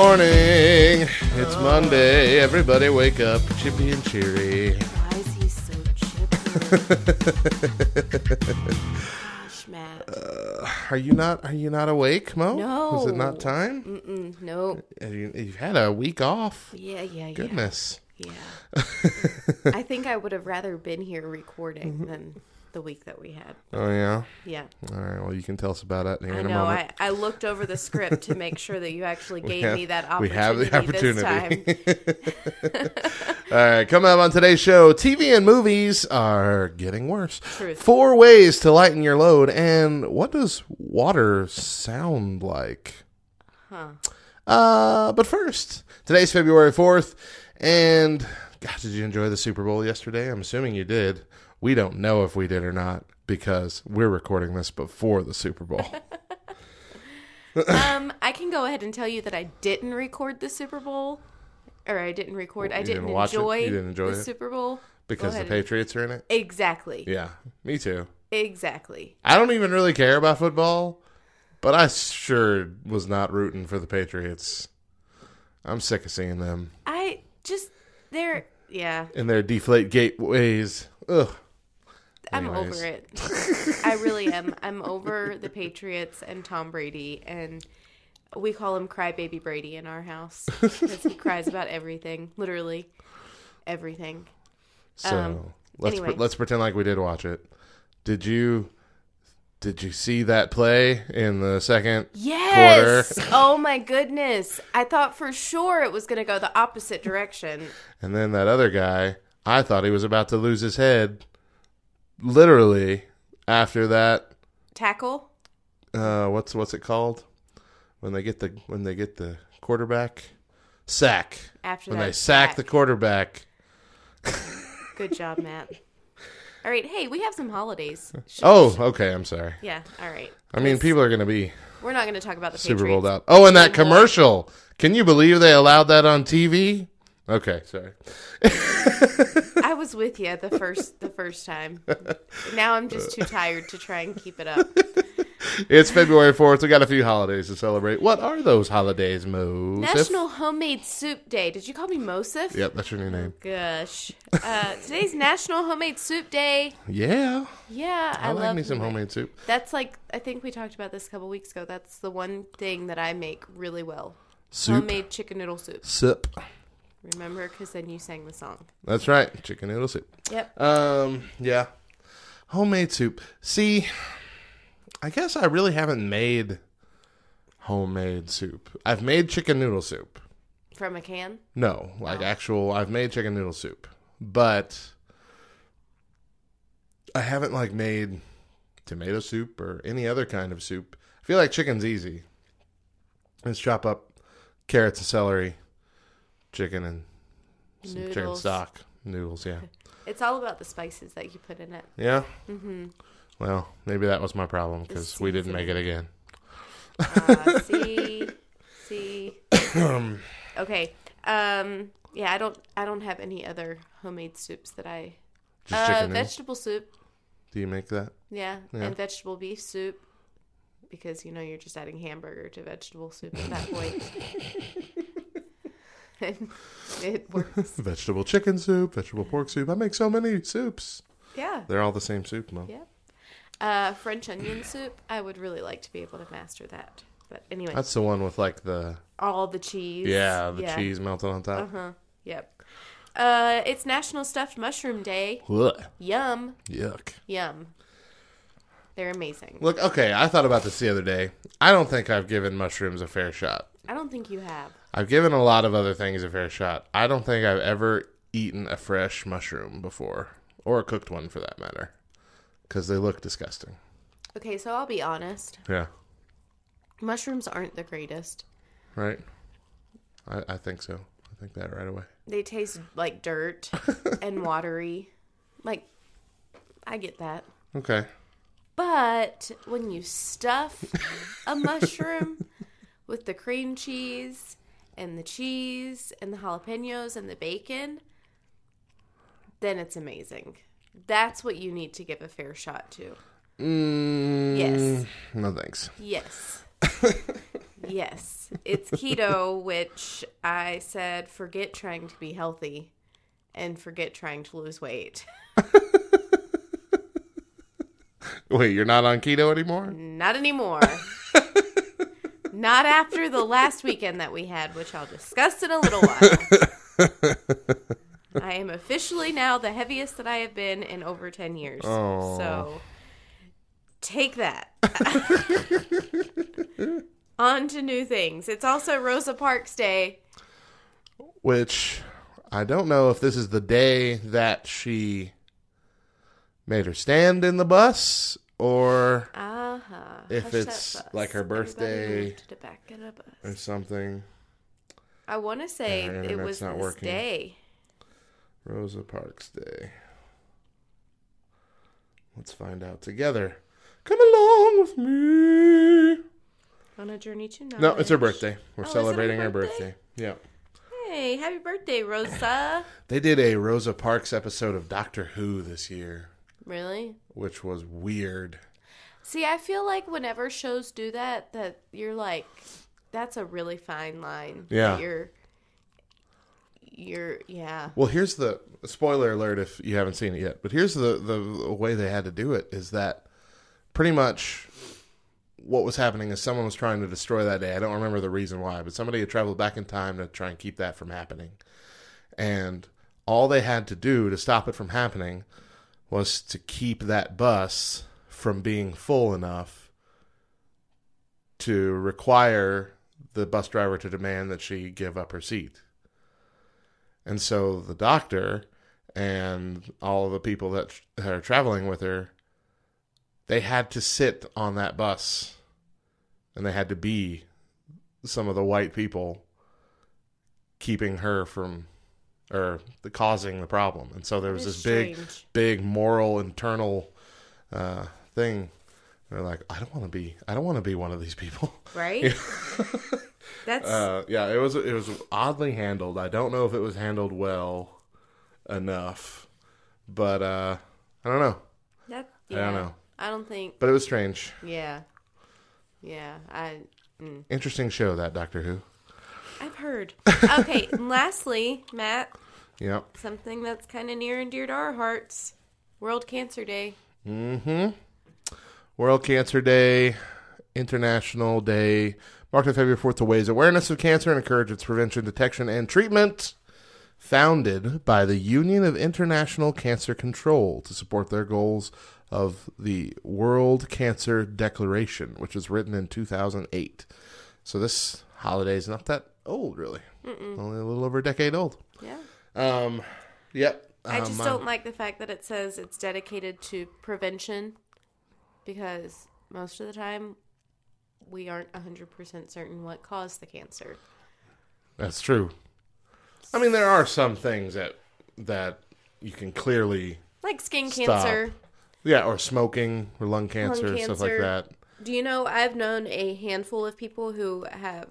morning. It's Monday. Everybody wake up, chippy and cheery. Why is he so chipper? Gosh, Matt. Are you not? Are you not awake, Mo? No. Is it not time? Mm-mm, nope. You, you've had a week off. Yeah, yeah, yeah. Goodness. Yeah. I think I would have rather been here recording Mm-hmm. than the week that we had. Oh yeah. Yeah. All right. Well, you can tell us about that here I in a know. moment. I, I looked over the script to make sure that you actually gave have- me that opportunity. we have the opportunity. All right, coming up on today's show, TV and movies are getting worse. Truth. Four ways to lighten your load, and what does water sound like? Huh. Uh, but first, today's February 4th, and God, did you enjoy the Super Bowl yesterday? I'm assuming you did. We don't know if we did or not because we're recording this before the Super Bowl. Um, I can go ahead and tell you that I didn't record the Super Bowl, or I didn't record. I didn't, didn't watch it? enjoy You didn't enjoy the it? Super Bowl because the. Patriots are in it? Exactly. Yeah, me too. Exactly. I don't even really care about football, but I sure was not rooting for the Patriots. I'm sick of seeing them I just they're yeah. in their deflate gateways. Ugh. I'm Anyways. over it. I really am. I'm over the Patriots and Tom Brady, and we call him Crybaby Brady in our house because he cries about everything, literally everything. So Um, let's anyway. pre- let's pretend like we did watch it. Did you did you see that play in the second? Yes. quarter? Oh my goodness. I thought for sure it was going to go the opposite direction. And then that other guy, I thought he was about to lose his head. Literally after that, Tackle. uh, what's what's it called when they get the when they get the quarterback sack After when that, they sack the quarterback. Good job, Matt. All right. Hey, we have some holidays. Sh- Oh, okay. I'm sorry. Yeah. All right. I mean, people are going to be We're not going to talk about the Super Bowl out. Oh, and that commercial. Can you believe they allowed that on TV? Okay, sorry. Was with you the first the first time. Now I'm just too tired to try and keep it up. It's February 4th. We got a few holidays to celebrate. What are those holidays, Mo? National Homemade Soup Day. Did you call me Mosif? Yep, that's your new name. Gosh. Uh, today's National Homemade Soup Day. Yeah. Yeah, I, I, like love me some homemade- homemade soup. That's like I think we talked about this a couple weeks ago. That's the one thing that I make really well. Soup. Homemade chicken noodle soup. Soup. Remember, because then you sang the song. That's right. Chicken noodle soup. Yep. Um, yeah. Homemade soup. See, I guess I really haven't made homemade soup. I've made chicken noodle soup. From a can. No, like actual. I've made chicken noodle soup, but I haven't like made tomato soup or any other kind of soup. I feel like chicken's easy. Let's chop up carrots and celery, chicken and some chicken stock, noodles. Yeah, It's all about the spices that you put in it. yeah. Mm-hmm. Well, maybe that was my problem because we didn't make it again. Uh, see, see. okay. Um. Yeah, I don't. I don't have any other homemade soups that I. Just uh, vegetable soup. Do you make that? Yeah, Yeah. and vegetable beef soup. Because you know you're just adding hamburger to vegetable soup at that point. and it works. Vegetable chicken soup, vegetable pork soup. I make so many soups. Yeah. They're all the same soup, Mo. Yeah. Uh, French onion soup. I would really like to be able to master that. But anyway, That's the one with like the all the cheese. yeah, the cheese melted on top. Uh huh. Yep. Uh, it's National Stuffed Mushroom Day. Ugh, Yum, yuck. yum. They're amazing. Look, okay, I thought about this the other day. I don't think I've given mushrooms a fair shot. I don't think you have. I've given a lot of other things a fair shot. I don't think I've ever eaten a fresh mushroom before, or a cooked one for that matter, because they look disgusting. Okay, so I'll be honest. Yeah, Mushrooms aren't the greatest. right. I, I think so. I think that right away. They taste like dirt and watery. Like, I get that. Okay. But when you stuff a mushroom with the cream cheese and the cheese and the jalapenos and the bacon, then it's amazing. That's what you need to give a fair shot to. Mm, Yes. No thanks. Yes. Yes, it's keto, which I said forget trying to be healthy and forget trying to lose weight. Wait, you're not on keto anymore? Not anymore. Not after the last weekend that we had, which I'll discuss in a little while. I am officially now the heaviest that I have been in over 10 years. Oh. So take that. On to new things. It's also Rosa Parks Day. Which I don't know if this is the day that she made her stand in the bus or Uh huh. If it's like her birthday- To back of the bus. or something. I want to say it was not working. day. Rosa Parks Day. Let's find out together. Come along with me. On a journey to knowledge. No, it's her birthday. We're Oh, her celebrating her birthday? birthday. Yeah. Hey, happy birthday, Rosa. They did a Rosa Parks episode of Doctor Who this year, really? which was weird. See, I feel like whenever shows do that, that you're like, that's a really fine line. Yeah. You're, you're, yeah. Well, here's the spoiler alert if you haven't seen it yet. But here's the the way they had to do it is that pretty much what was happening is someone was trying to destroy that day. I don't remember the reason why, but somebody had traveled back in time to try and keep that from happening. And all they had to do to stop it from happening was to keep that bus from being full enough to require the bus driver to demand that she give up her seat. And so the doctor and all of the people that, that are traveling with her, they had to sit on that bus and they had to be some of the white people keeping her from or the causing the problem. And so there was this big big moral internal uh, thing. They're like, I don't want to be I don't want to be one of these people. Right? that's, Uh, yeah, it was it was oddly handled. I don't know if it was handled well enough, but uh, I don't know. that, yeah. I don't know. I don't think, But it was strange. yeah. Yeah, I, Interesting show that Doctor Who. I've heard. Okay, and lastly, Matt, Yep. something that's kind of near and dear to our hearts World Cancer Day. Mm-hmm. World Cancer Day, International Day, marked on February 4th to raise awareness of cancer and encourage its prevention, detection, and treatment. Founded by the Union of International Cancer Control to support their goals of the World Cancer Declaration, which was written in 2008. So this holiday is not that old, really. Only a little over a decade old. Yeah. Um, yep. I Um, just don't like the fact that it says it's dedicated to prevention because most of the time we aren't 100% certain what caused the cancer. That's true. I mean, there are some things that that you can clearly, Like skin Stop. cancer. yeah, or smoking or lung cancer, stuff like that. Do you know I've known a handful of people who have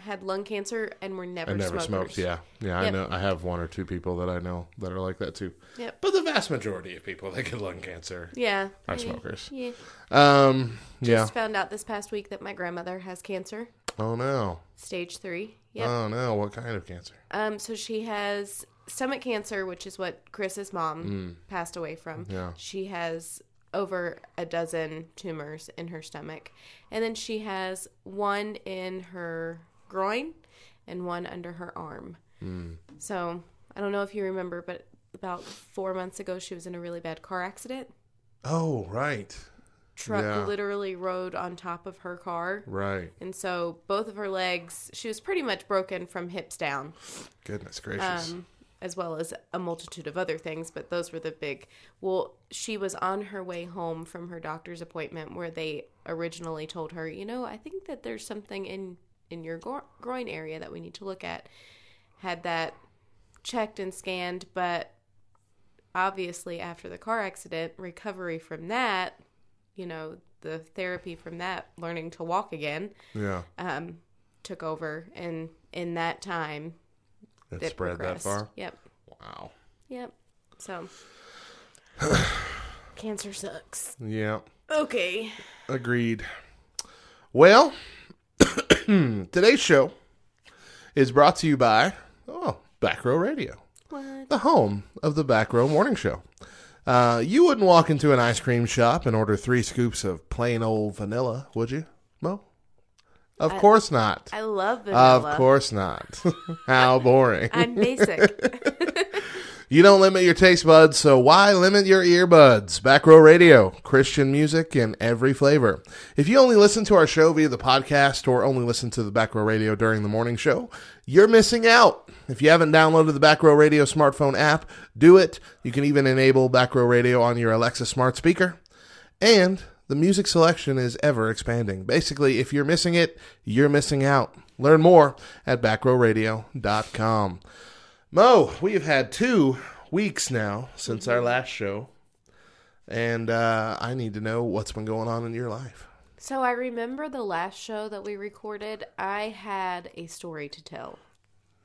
had lung cancer and were never, I never smokers. smoked. Yeah, yeah. I know. I have one or two people that I know that are like that too. Yep. But the vast majority of people that get lung cancer Yeah. are I- smokers. Yeah. Um. Yeah. Just found out this past week that my grandmother has cancer, Oh no. stage three. Yep. Oh no. What kind of cancer? Um, so she has stomach cancer, which is what Chris's mom passed away from. Mm. Yeah. She has over a dozen tumors in her stomach. And then she has one in her groin and one under her arm. Mm. So I don't know if you remember, but about four months ago, she was in a really bad car accident. Oh right. Truck Yeah. literally rode on top of her car. Right. And so both of her legs, she was pretty much broken from hips down. Goodness gracious. um, as well as a multitude of other things, but those were the big. Well, she was on her way home from her doctor's appointment where they originally told her, you know, I think that there's something in in your gro- groin area that we need to look at. Had that checked and scanned, but obviously after the car accident, recovery from that, you know, the therapy from that, learning to walk again, yeah. um, took over, and in that time, It it spread that far. Yep. Wow. Yep. So cancer sucks. Yeah. Okay. Agreed. Well, Today's show is brought to you by oh Back Row Radio, What? the home of the Back Row Morning Show. Uh, you wouldn't walk into an ice cream shop and order three scoops of plain old vanilla, would you, Mo? Of course not. I love vanilla. Of course not. How boring. I'm basic. You don't limit your taste buds, so why limit your earbuds? Back Row Radio, Christian music in every flavor. If you only listen to our show via the podcast or only listen to the Back Row Radio during the morning show, you're missing out. If you haven't downloaded the Back Row Radio smartphone app, do it. You can even enable Back Row Radio on your Alexa smart speaker. And the music selection is ever expanding. Basically, if you're missing it, you're missing out. Learn more at backrowradio.com. Mo, we've had two weeks now since our last show, and uh, I need to know what's been going on in your life. so I remember the last show that we recorded. I had a story to tell,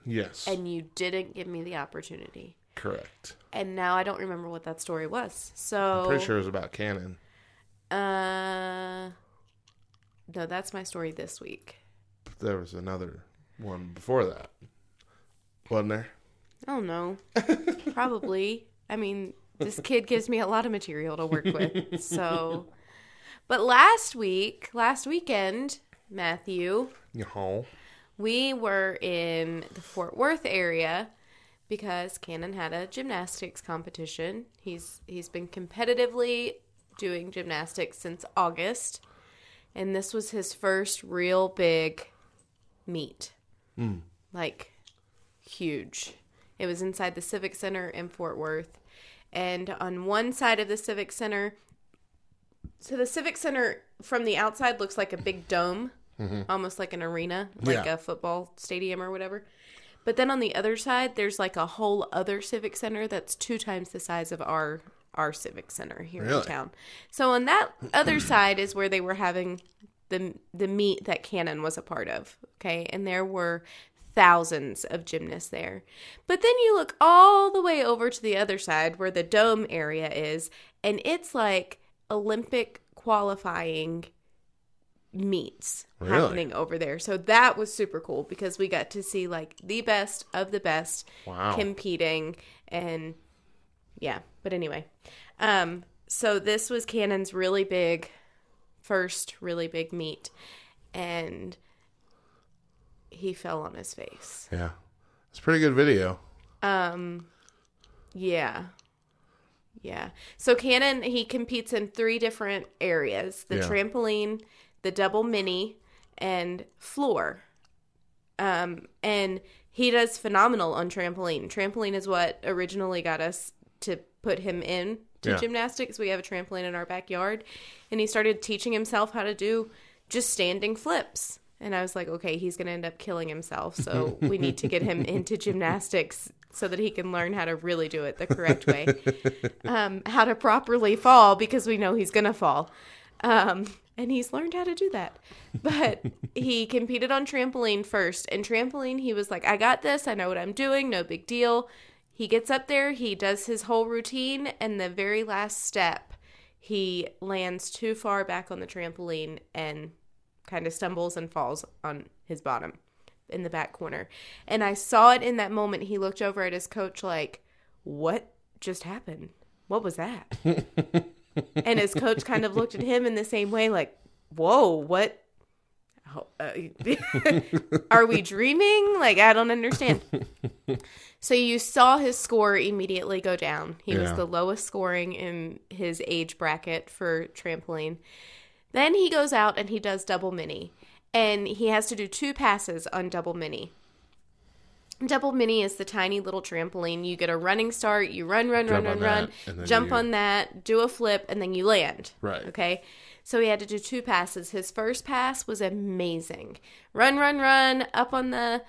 Yes, and you didn't give me the opportunity. correct. And now I don't remember what that story was. So Pretty sure it was about Cannon. Uh, no, that's my story this week. There was another one before that, wasn't there? I don't know. Probably. I mean, this kid gives me a lot of material to work with. So, but last week, last weekend, Matthew, No. we were in the Fort Worth area because Cannon had a gymnastics competition. He's he's been competitively doing gymnastics since August, and this was his first real big meet. Hmm. Like huge. It was inside the Civic Center in Fort Worth. And on one side of the Civic Center, so the Civic Center from the outside looks like a big dome, mm-hmm. almost like an arena, like Yeah. a football stadium or whatever. But then on the other side, there's like a whole other Civic Center that's two times the size of our our Civic Center here in town. So on that other side is where they were having the the meet that Cannon was a part of. Okay, and there were thousands of gymnasts there. But then you look all the way over to the other side where the dome area is, and it's like Olympic qualifying meets Really? happening over there. So that was super cool because we got to see like the best of the best Wow. competing and yeah, but anyway. Um so this was Cannon's really big first really big meet and he fell on his face. Yeah, it's a pretty good video. Um, yeah. Yeah. So Cannon, he competes in three different areas the Yeah. trampoline, the double mini, and floor. Um, and he does phenomenal on trampoline. Trampoline is what originally got us to put him in to Yeah. gymnastics. We have a trampoline in our backyard, and he started teaching himself how to do just standing flips. And I was like, okay, he's going to end up killing himself. So we need to get him into gymnastics so that he can learn how to really do it the correct way, um, how to properly fall because we know he's going to fall. Um, and he's learned how to do that. But he competed on trampoline first. And trampoline, he was like, I got this. I know what I'm doing. No big deal. He gets up there, he does his whole routine, and the very last step, he lands too far back on the trampoline and kind of stumbles and falls on his bottom in the back corner. And I saw it in that moment. He looked over at his coach, like, What just happened? What was that? and his coach kind of looked at him in the same way, like, Whoa, what? Uh, Are we dreaming? Like, I don't understand. So you saw his score immediately go down. He was the lowest scoring in his age bracket for trampoline. Then he goes out and he does double mini. And he has to do two passes on double mini. Double mini is the tiny little trampoline. You get a running start, you run, run, Jump run, run, run, that, jump you- on that, do a flip, and then you land. Right. Okay. So he had to do two passes. His first pass was amazing. Run, run, run up on the.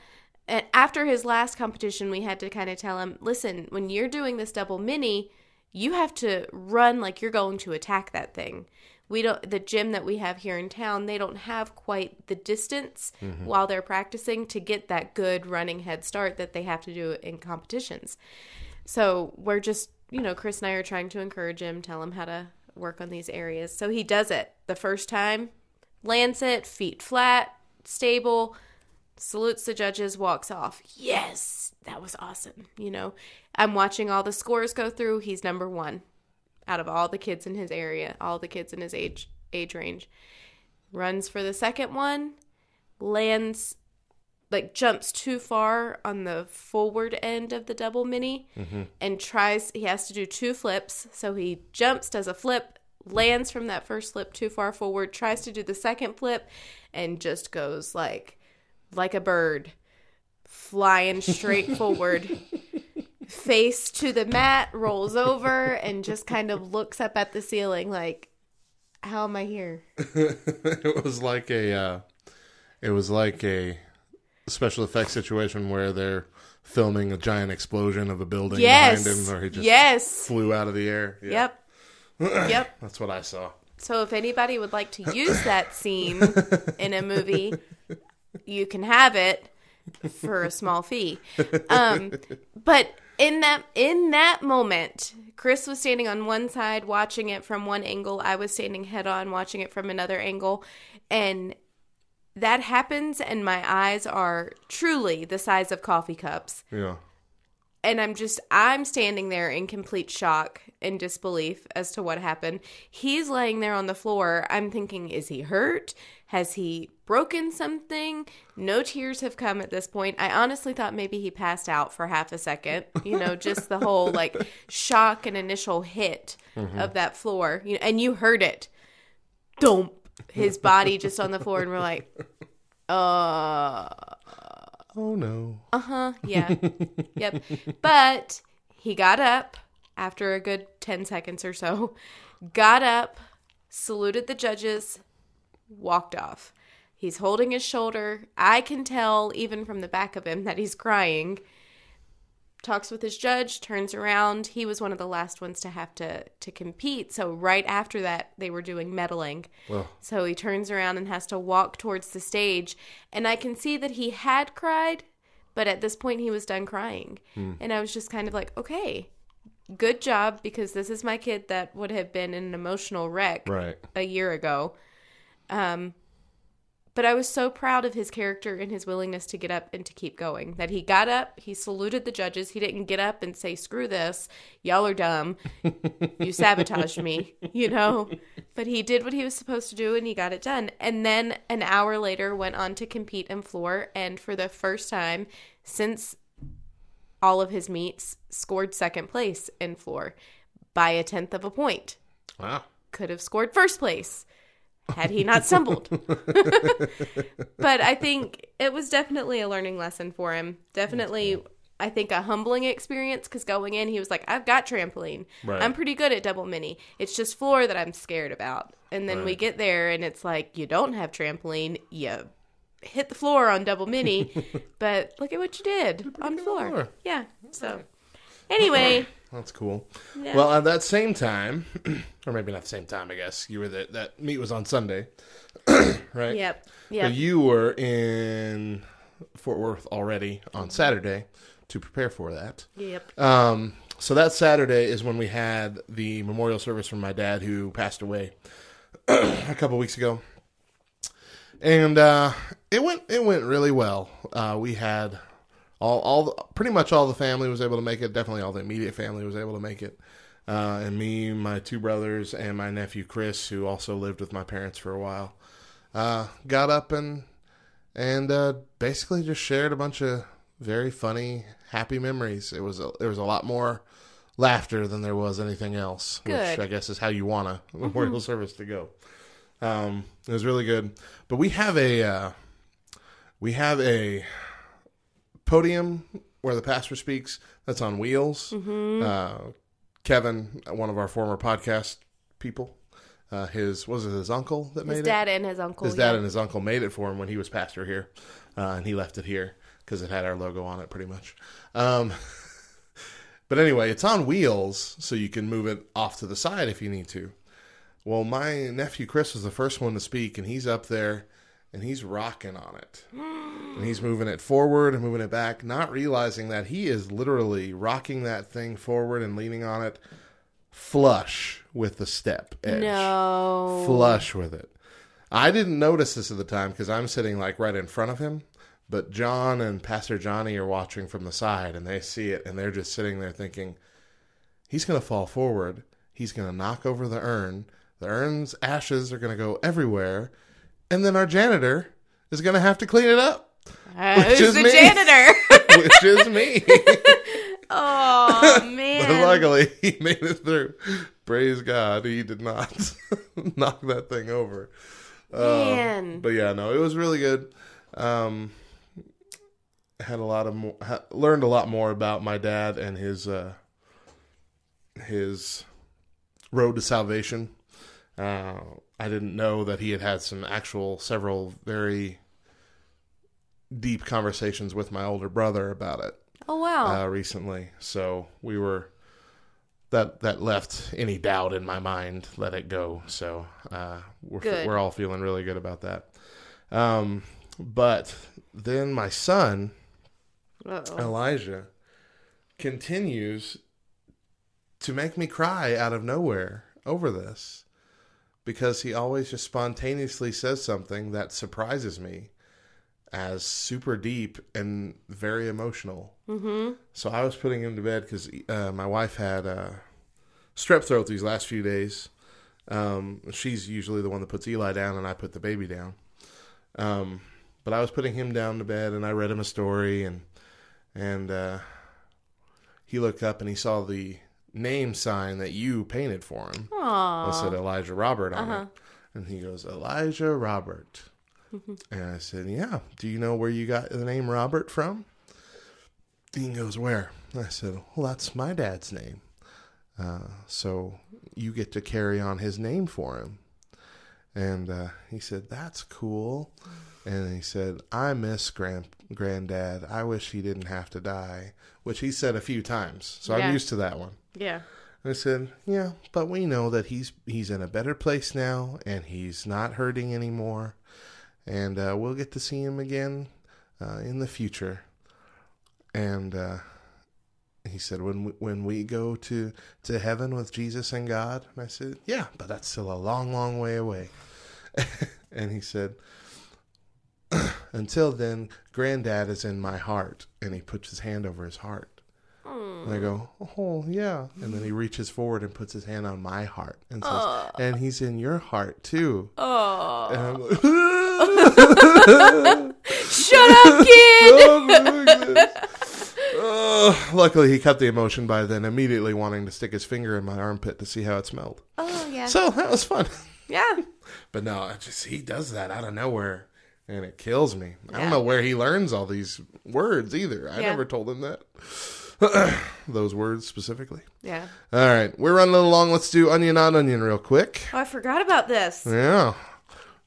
And after his last competition, we had to kind of tell him, listen, when you're doing this double mini, you have to run like you're going to attack that thing. We don't. The gym that we have here in town, they don't have quite the distance mm-hmm. while they're practicing to get that good running head start that they have to do in competitions. So we're just, you know, Chris and I are trying to encourage him, tell him how to work on these areas. So he does it the first time, lands it, feet flat, stable, salutes the judges, walks off. Yes, that was awesome. You know, I'm watching all the scores go through. He's number one out of all the kids in his area, all the kids in his age age range. Runs for the second one, lands like jumps too far on the forward end of the double mini mm-hmm. and tries he has to do two flips. So he jumps does a flip lands from that first flip too far forward tries to do the second flip and just goes like like a bird flying straight forward face to the mat rolls over and just kind of looks up at the ceiling like how am i here it was like a uh, it was like a special effects situation where they're filming a giant explosion of a building yes behind him where he just yes flew out of the air. Yeah, yep yep That's what I saw. So if anybody would like to use that scene in a movie, you can have it for a small fee. Um, but in that in that moment, Chris was standing on one side watching it from one angle. I was standing head on watching it from another angle, and that happens, and my eyes are truly the size of coffee cups Yeah. and I'm just I'm standing there in complete shock and disbelief as to what happened. He's laying there on the floor. I'm thinking, is he hurt? Has he broken something? No tears have come at this point. I honestly thought maybe he passed out for half a second. You know, just the whole like shock and initial hit of that floor. You know, and you heard it. Dump his body just on the floor and we're like, uh Oh no. uh-huh yeah yep but he got up after a good 10 seconds or so got up saluted the judges walked off he's holding his shoulder i can tell even from the back of him that he's crying talks with his judge turns around he was one of the last ones to have to to compete so right after that they were doing medaling Well, so he turns around and has to walk towards the stage. And I can see that he had cried, but at this point he was done crying. Hmm. And I was just kind of like, okay, good job, because this is my kid that would have been in an emotional wreck right. a year ago. Um, but I was so proud of his character and his willingness to get up and to keep going. That he got up, he saluted the judges. He didn't get up and say, "Screw this, y'all are dumb, you sabotaged me," you know. But he did what he was supposed to do, and he got it done. And then an hour later, went on to compete in floor, and for the first time since all of his meets, scored second place in floor by a tenth of a point Wow. could have scored first place had he not stumbled. but I think it was definitely a learning lesson for him. Definitely, I think a humbling experience because going in, he was like, I've got trampoline. Right. I'm pretty good at double mini. It's just floor that I'm scared about. And then we get there and it's like, you don't have trampoline. You hit the floor on double mini, but look at what you did on floor. floor. Yeah. So, anyway, That's cool. Yeah. Well, at that same time, or maybe not the same time, I guess you were there. That meet was on Sunday, right? yep. So you were in Fort Worth already on Saturday to prepare for that. Yep. Um, so that Saturday is when we had the memorial service for my dad who passed away a couple weeks ago, and uh, it went it went really well. Uh, we had all all pretty much all the family was able to make it. Definitely all the immediate family was able to make it. Uh, and me, my two brothers, and my nephew Chris, who also lived with my parents for a while, uh, got up and and uh, basically just shared a bunch of very funny, happy memories. It was a, there was a lot more laughter than there was anything else, Good. which I guess is how you want a memorial service to go. Um, it was really good, but we have a uh, we have a podium where the pastor speaks that's on wheels. Uh, Kevin, one of our former podcast people, uh, his was it his uncle that made it? His it? dad and his uncle. His dad yeah. and his uncle made it for him when he was pastor here, uh, and he left it here because it had our logo on it, pretty much. Um, but anyway, it's on wheels, so you can move it off to the side if you need to. Well, my nephew Chris was the first one to speak, and he's up there and he's rocking on it. and he's moving it forward and moving it back, not realizing that he is literally rocking that thing forward and leaning on it flush with the step edge No. flush with it. I didn't notice this at the time because I'm sitting like right in front of him. But John and Pastor Johnny are watching from the side and they see it and they're just sitting there thinking, he's going to fall forward. He's going to knock over the urn. The urn's ashes are going to go everywhere. And then our janitor is going to have to clean it up, Uh, Which who's is the me. janitor? which is me. oh but man. luckily, he made it through. Praise God, he did not knock that thing over. Uh, Man. but yeah, no, it was really good. Um, had a lot of more, ha- learned a lot more about my dad and his uh, his road to salvation. Uh, I didn't know that he had had some actual several very deep conversations with my older brother about it Oh wow. uh, recently. So we were that that left any doubt in my mind. Let it go. So uh, we're Good. we're all feeling really good about that. Um, but then my son Uh-oh. Elijah continues to make me cry out of nowhere over this because he always just spontaneously says something that surprises me as super deep and very emotional. Mm-hmm. So I was putting him to bed because uh, my wife had uh, strep throat these last few days. Um, she's usually the one that puts Eli down, and I put the baby down. Um, but I was putting him down to bed, and I read him a story, and and uh, he looked up and he saw the name sign that you painted for him. Aw. It said Elijah Robert on Uh-huh. it, and he goes Elijah Robert, and I said, "Yeah. Do you know where you got the name Robert from?" He goes, "Where?" I said, "Well, that's my dad's name. Uh, so you get to carry on his name for him." And uh, he said, "That's cool." And he said, "I miss grand granddad. I wish he didn't have to die," which he said a few times. So Yeah. I'm used to that one. Yeah. I said, "Yeah, but we know that he's he's in a better place now, and he's not hurting anymore, and uh, we'll get to see him again uh, in the future." And uh, he said, "When we, when we go to to heaven with Jesus and God," and I said, "Yeah, but that's still a long, long way away." and he said, "Until then, Granddad is in my heart," and he puts his hand over his heart. And I go, oh yeah, and then he reaches forward and puts his hand on my heart and says, and he's in your heart too. Oh. And I'm like, Shut up, kid. "Oh, goodness." Oh, luckily, he cut the emotion by then immediately wanting to stick his finger in my armpit to see how it smelled. oh yeah. So that was fun. yeah. But no, I just he does that out of nowhere, and it kills me. I don't know where he learns all these words either. I Yeah. never told him that. Those words specifically. Yeah. All right, we're running a little long. Let's do onion on onion real quick. Oh, I forgot about this. Yeah,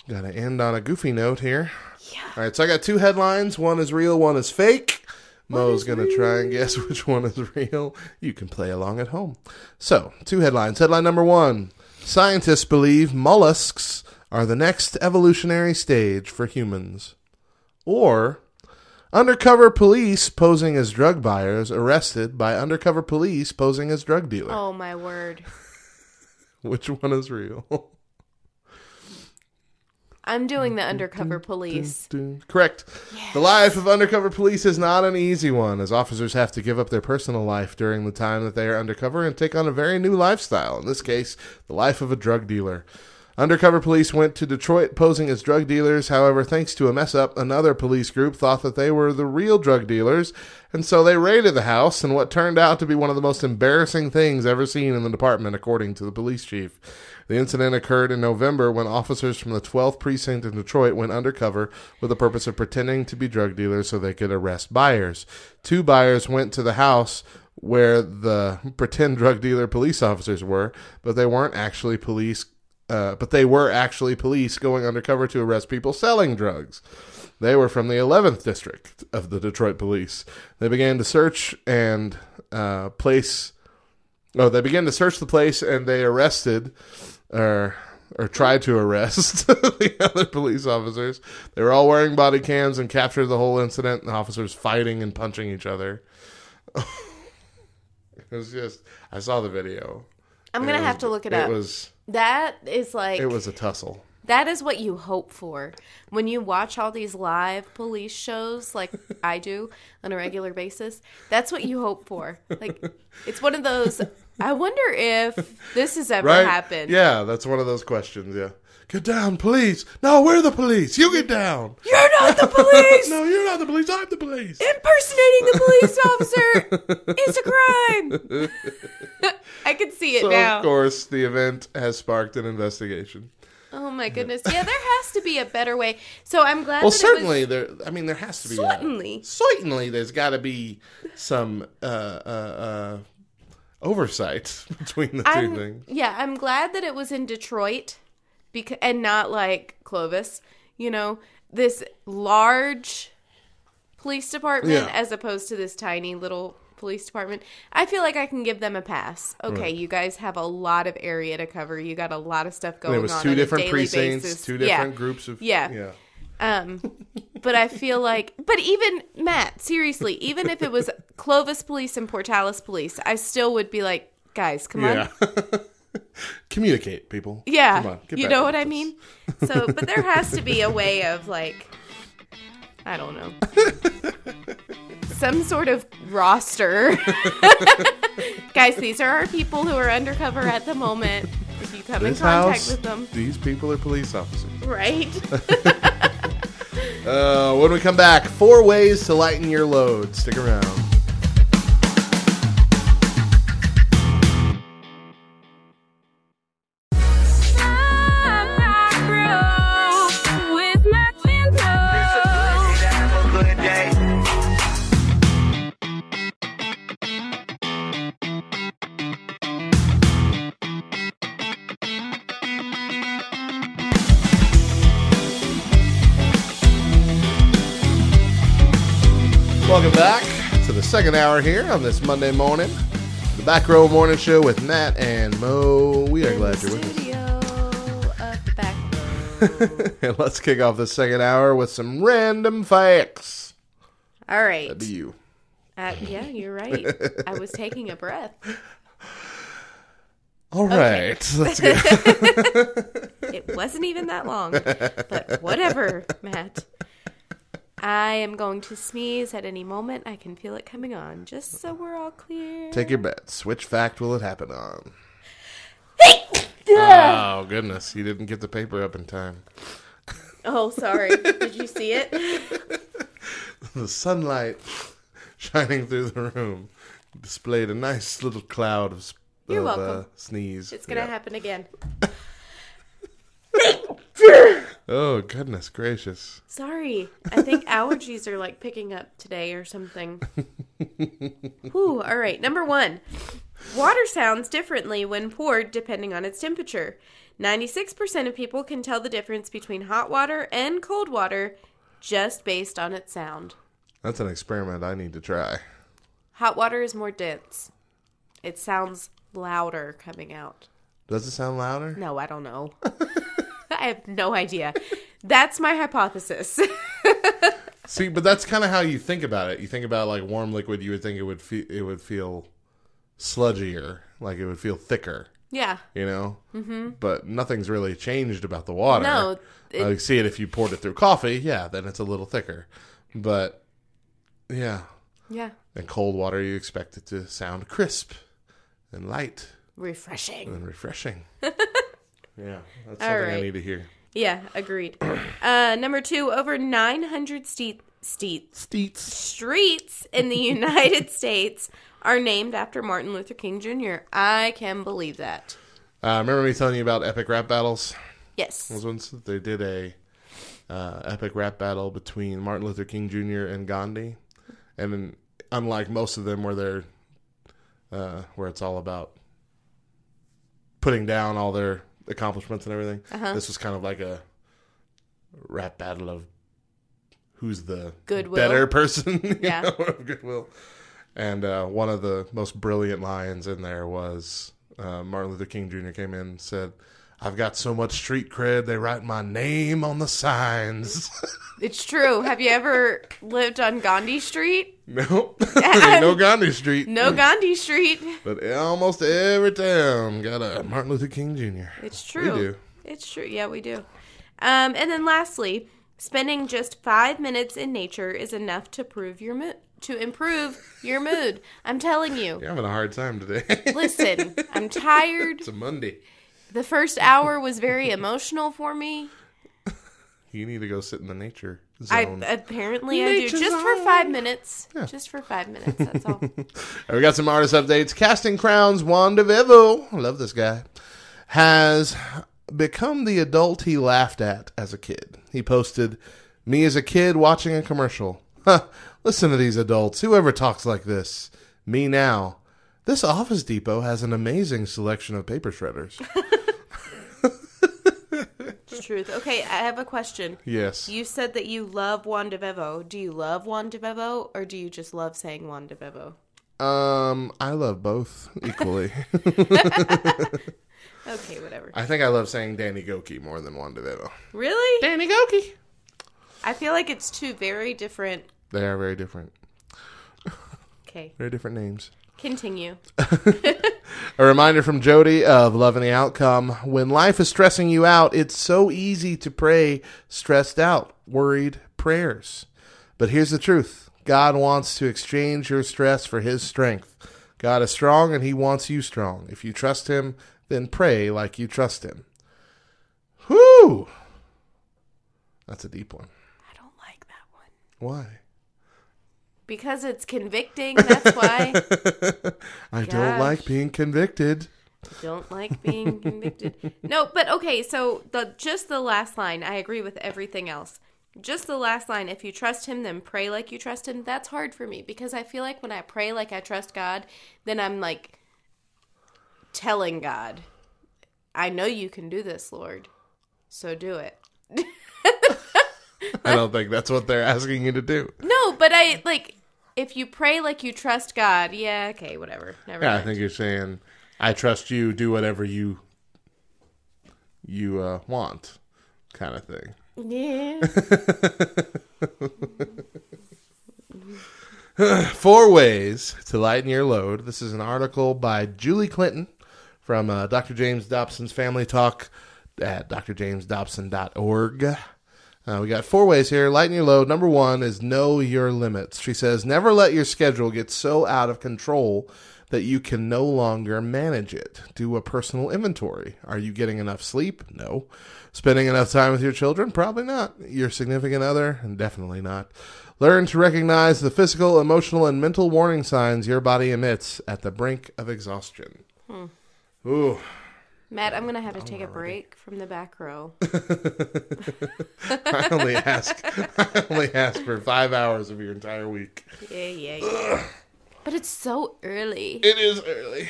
got to end on a goofy note here. Yeah. All right, so I got two headlines. One is real, one is fake. Mo's going to try and guess which one is real. You can play along at home. So, two headlines. Headline number one Scientists believe mollusks are the next evolutionary stage for humans. Or, undercover police posing as drug buyers arrested by undercover police posing as drug dealer. Oh my word. Which one is real? I'm doing the undercover police. Correct. The life of undercover police is not an easy one, as officers have to give up their personal life during the time that they are undercover and take on a very new lifestyle. In this case, the life of a drug dealer. Undercover police went to Detroit posing as drug dealers. However, thanks to a mess up, another police group thought that they were the real drug dealers, and so they raided the house in what turned out to be one of the most embarrassing things ever seen in the department, according to the police chief. The incident occurred in November when officers from the 12th precinct in Detroit went undercover with the purpose of pretending to be drug dealers so they could arrest buyers. Two buyers went to the house where the pretend drug dealer police officers were, but they weren't actually police. Uh, but they were actually police going undercover to arrest people selling drugs. They were from the 11th district of the Detroit police. They began to search and uh, place. Oh, they began to search the place and they arrested, or or tried to arrest the other police officers. They were all wearing body cams and captured the whole incident. The officers fighting and punching each other. it was just. I saw the video. I'm gonna was- have to look it, up. It was. That is like It was a tussle. That is what you hope for when you watch all these live police shows, like I do on a regular basis. That's what you hope for. Like it's one of those. I wonder if this has ever Right? happened. Yeah, that's one of those questions. Yeah. Get down, police. No, we're the police. You get down. You're not the police. no, you're not the police. I'm the police. Impersonating the police officer is a crime. I can see it So, now. of course, the event has sparked an investigation. Oh my goodness. Yeah, there has to be a better way. So I'm glad Well, that certainly it was there. I mean, there has to be. Certainly. A, certainly, there's got to be some uh, uh, uh, oversight between the 2 I'm, things. Yeah, I'm glad that it was in Detroit because and not like Clovis, you know, this large police department Yeah. as opposed to this tiny little police department. I feel like I can give them a pass. Okay, Right. you guys have a lot of area to cover. You got a lot of stuff going And it was on two on different precincts, basis. two Yeah. different groups of. Yeah. Yeah. Um, but I feel like, but even Matt, seriously, even if it was Clovis Police and Portales Police, I still would be like, guys, come on, Yeah. Communicate, people. yeah, Come on, get you know what I this. mean. So, but there has to be a way of like, I don't know, some sort of roster. guys, these are our people who are undercover at the moment. If you come This in contact house, with them, these people are police officers. right? Uh, when we come back, four ways to lighten your load. Stick around. Second hour here on this Monday morning. The Back Row Morning Show with Matt and Mo. We are glad you're with us. Studio of the back row. and let's kick off the second hour with some random facts. All right. That'd be you. Uh, yeah, you're right. I was taking a breath. All right, let's get. It wasn't even that long, but whatever, Matt. I am going to sneeze at any moment. I can feel it coming on, just so we're all clear. Take your bets. Which fact will it happen on? oh goodness, you didn't get the paper up in time. Oh, sorry. Did you see it? The sunlight shining through the room displayed a nice little cloud of, You're of, uh, welcome. sneeze. It's gonna Yeah. happen again. Oh goodness gracious! Sorry. I think allergies are like picking up today or something. Whew, all right. Number one water sounds differently when poured depending on its temperature. 96% of people can tell the difference between hot water and cold water just based on its sound. That's an experiment I need to try. Hot water is more dense, it sounds louder coming out. Does it sound louder? No, I don't know. I have no idea. That's my hypothesis. See, but that's kind of how you think about it. You think about like warm liquid, you would think it would feel it would feel sludgier, like it would feel thicker, yeah. you know. Mm-hmm. But nothing's really changed about the water. No, it- I see it if you poured it through coffee. Yeah, then it's a little thicker. But yeah, Yeah. and cold water, you expect it to sound crisp and light Refreshing. and refreshing. yeah, that's All something I need to hear. Yeah, agreed. Uh, number two, over 900 ste- ste- Steets. streets in the United States are named after Martin Luther King Jr. I can believe that. Uh, remember me telling you about epic rap battles? Yes. was once they did a uh, epic rap battle between Martin Luther King Jr. and Gandhi, and then, unlike most of them, where they're uh, where it's all about putting down all their accomplishments and everything, Uh-huh. this was kind of like a rap battle of who's the Goodwill. better person, Yeah. know, of goodwill. And uh, one of the most brilliant lines in there was uh, Martin Luther King Jr. came in and said, I've got so much street cred, they write my name on the signs. It's true. Have you ever lived on Gandhi Street? no, no Gandhi Street. No Gandhi Street. But almost every town got a Martin Luther King Jr. It's true. We do. It's true. Yeah, we do. Um, and then lastly, spending just five minutes in nature is enough to prove your mood to improve your mood. I'm telling you. You're having a hard time today. Listen, I'm tired. it's a Monday. The first hour was very emotional for me. You need to go sit in the nature I zone. apparently I do Nature just for five minutes. Just for five minutes. That's all. We got some artist updates. Casting Crowns Juan DeVevo, I love this guy, has become the adult he laughed at as a kid. He posted, Me as a kid watching a commercial. Huh, listen to these adults. Whoever talks like this? Me now. This Office Depot has an amazing selection of paper shredders. It's truth. Okay, I have a question. yes. You said that you love Juan DeVevo. Do you love Juan DeVevo or do you just love saying Juan DeVevo? Um, I love both equally. Okay, whatever. I think I love saying Danny Gokey more than Juan DeVevo. Really? Danny Gokey. I feel like it's two very different. They are very different. Okay, Very different names. Continue. A reminder from Jody of Loving the Outcome. When life is stressing you out, it's so easy to pray stressed out, worried prayers. But here's the truth God wants to exchange your stress for His strength. God is strong and He wants you strong. If you trust Him, then pray like you trust Him. Whew! That's a deep one. I don't like that one. Why? Because it's convicting, that's why. I don't like being convicted. don't like being convicted. No, but okay, so the just the last line, I agree with everything else. Just the last line, if you trust him, then pray like you trust him. That's hard for me because I feel like when I pray like I trust God, then I'm like telling God, I know you can do this, Lord. So do it. I don't think that's what they're asking you to do. No, but I like if you pray like you trust God, yeah, okay, whatever. Never Yeah, I think you're saying, "I trust you. Do whatever you you uh, want," kind of thing. Yeah. Four ways to lighten your load. This is an article by Julie Clinton from uh, Dr. James Dobson's Family Talk at drjamesdobson.org. Uh, we got four ways here. Lighten your load. Number one is know your limits. She says, never let your schedule get so out of control that you can no longer manage it. Do a personal inventory. Are you getting enough sleep? No. Spending enough time with your children? Probably not. Your significant other? Definitely not. Learn to recognize the physical, emotional, and mental warning signs your body emits at the brink of exhaustion. Ooh. Matt, I'm gonna have to take a break from the back row. I only ask I only ask for five hours of your entire week. Yeah, yeah, yeah. But it's so early. It is early.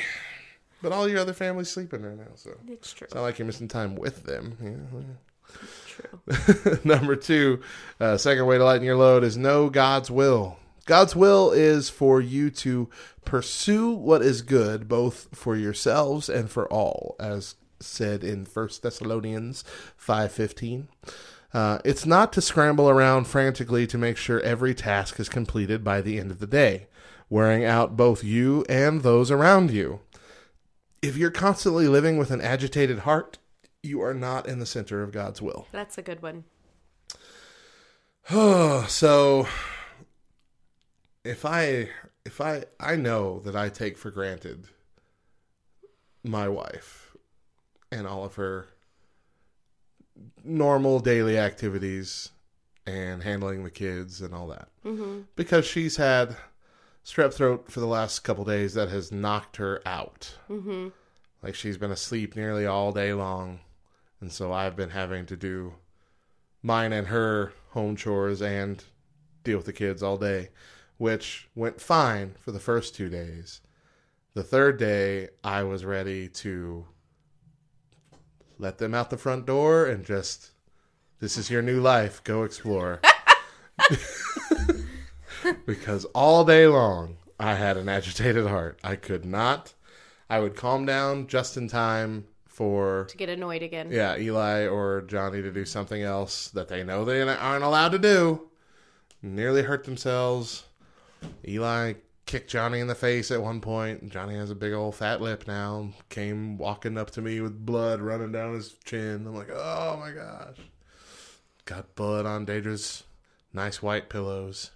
But all your other family's sleeping right now, so It's true. it's not like you're missing time with them. Yeah. True. Number two, uh, second way to lighten your load is know God's will. God's will is for you to pursue what is good, both for yourselves and for all, as said in First Thessalonians five fifteen. Uh, it's not to scramble around frantically to make sure every task is completed by the end of the day, wearing out both you and those around you. If you're constantly living with an agitated heart, you are not in the center of God's will. That's a good one. so if I if I I know that I take for granted my wife and all of her normal daily activities and handling the kids and all that Mm-hmm. because she's had strep throat for the last couple days that has knocked her out Mm-hmm. like she's been asleep nearly all day long and so i've been having to do mine and her home chores and deal with the kids all day which went fine for the first two days the third day i was ready to let them out the front door and just this is your new life go explore because all day long I had an agitated heart. I could not. I would calm down just in time for To get annoyed again. yeah Eli or Johnny to do something else that they know they aren't allowed to do. Nearly hurt themselves. Eli kicked Johnny in the face at one point. Johnny has a big old fat lip now. Came walking up to me with blood running down his chin. I'm like, oh my gosh. got blood on Daedra's nice white pillows.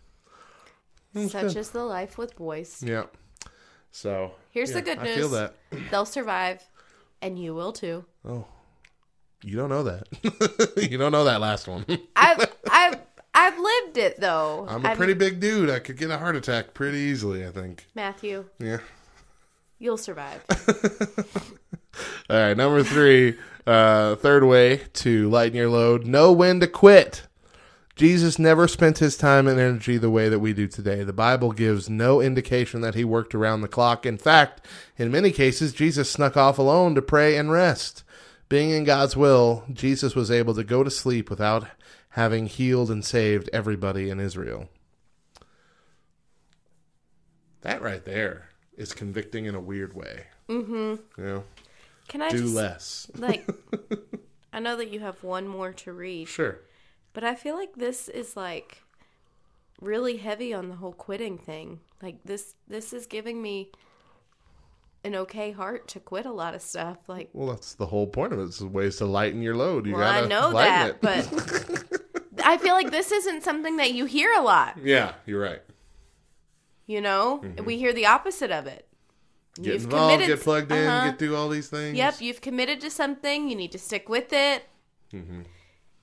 Such is the life with boys. Yeah. So Here's yeah, the good news. I feel that. They'll survive, and you will too. Oh, you don't know that. you don't know that last one. Lived it though. I'm a I've- pretty big dude. I could get a heart attack pretty easily. I think. Matthew. Yeah. You'll survive. All right, number three, uh, third way to lighten your load: know when to quit. Jesus never spent his time and energy the way that we do today. The Bible gives no indication that he worked around the clock. In fact, in many cases, Jesus snuck off alone to pray and rest. Being in God's will, Jesus was able to go to sleep without having healed and saved everybody in Israel. That right there is convicting in a weird way. Mm-hmm. You know, Can I do just less. like? I know that you have one more to read, Sure. but I feel like this is like really heavy on the whole quitting thing. Like this, this is giving me an okay heart to quit a lot of stuff. Like, Well, that's the whole point of it. It's ways to lighten your load. You well, I gotta know that, it. but I feel like this isn't something that you hear a lot. yeah, you're right. You know, we hear the opposite of it. Mm-hmm. Get involved, committed- get plugged in, uh-huh. get through all these things. Yep, you've committed to something. You need to stick with it. Mm-hmm.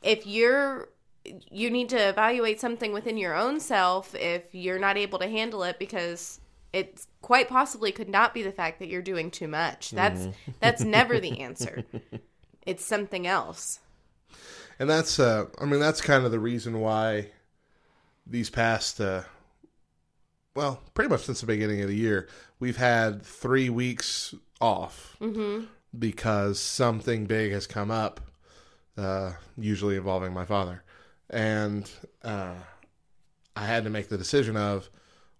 If you're, you need to evaluate something within your own self if you're not able to handle it because it quite possibly could not be the fact that you're doing too much. That's Mm-hmm. that's never the answer. It's something else. And that's, uh, I mean, that's kind of the reason why these past, uh, well, pretty much since the beginning of the year, we've had three weeks off Mm-hmm. because something big has come up, uh, usually involving my father. And uh, I had to make the decision of,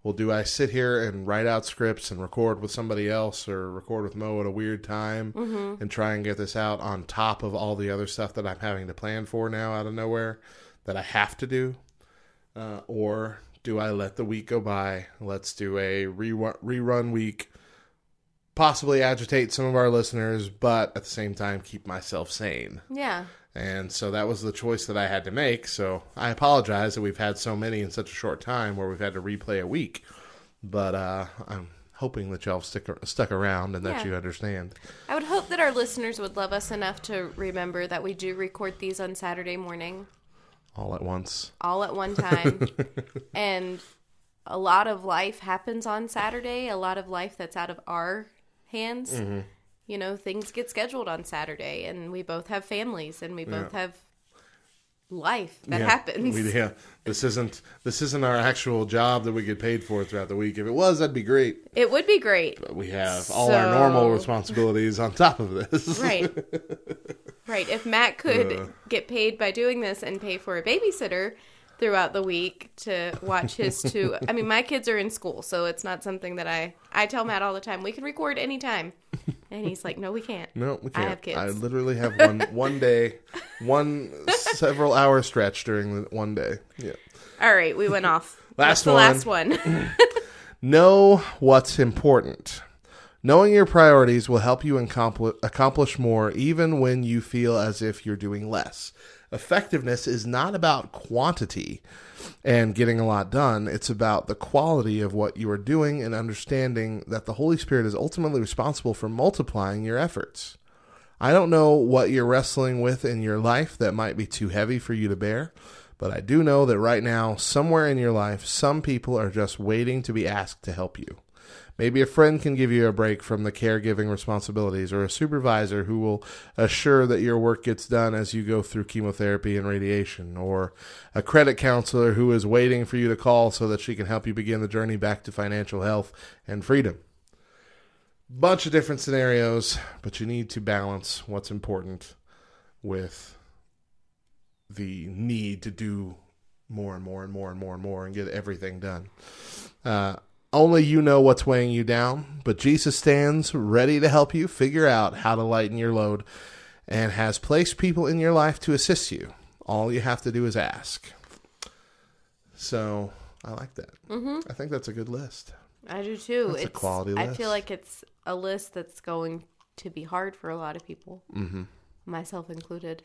well, do I sit here and write out scripts and record with somebody else or record with Mo at a weird time and try and get this out on top of all the other stuff that I'm having to plan for now out of nowhere that I have to do? Uh, or do I let the week go by? Let's do a rerun, rerun week, possibly agitate some of our listeners, but at the same time keep myself sane. Yeah. And so that was the choice that I had to make. So I apologize that we've had so many in such a short time where we've had to replay a week. But uh, I'm hoping that y'all stick stuck around and that Yeah. you understand. I would hope that our listeners would love us enough to remember that we do record these on Saturday morning. all at once. all at one time. and a lot of life happens on Saturday, a lot of life that's out of our hands. Mm-hmm. You know, things get scheduled on Saturday, and we both have families and we both have life that Yeah, happens. We, yeah, this isn't this isn't our actual job that we get paid for throughout the week. If it was, that'd be great. It would be great. But we have all our normal responsibilities on top of this. Right. right. If Matt could Uh. get paid by doing this and pay for a babysitter throughout the week to watch his two I mean my kids are in school, so it's not something that I I tell Matt all the time, we can record anytime. And he's like, "No, we can't." No, we can't. I have kids. I literally have one one day, one several hour stretch during the one day. Yeah. All right, we went off. Last one. last one. Know what's important. Knowing your priorities will help you accompli- accomplish more even when you feel as if you're doing less. Effectiveness is not about quantity and getting a lot done. It's about the quality of what you are doing and understanding that the Holy Spirit is ultimately responsible for multiplying your efforts. I don't know what you're wrestling with in your life that might be too heavy for you to bear, but I do know that right now, somewhere in your life, some people are just waiting to be asked to help you. Maybe a friend can give you a break from the caregiving responsibilities, or a supervisor who will assure that your work gets done as you go through chemotherapy and radiation, or a credit counselor who is waiting for you to call so that she can help you begin the journey back to financial health and freedom bunch of different scenarios, but you need to balance what's important with the need to do more and more and more and more and more and get everything done. Uh, only you know what's weighing you down, but Jesus stands ready to help you figure out how to lighten your load and has placed people in your life to assist you. All you have to do is ask. So I like that. Mm-hmm. I think that's a good list. I do too. That's a it's quality I feel like it's a list that's going to be hard for a lot of people. myself included.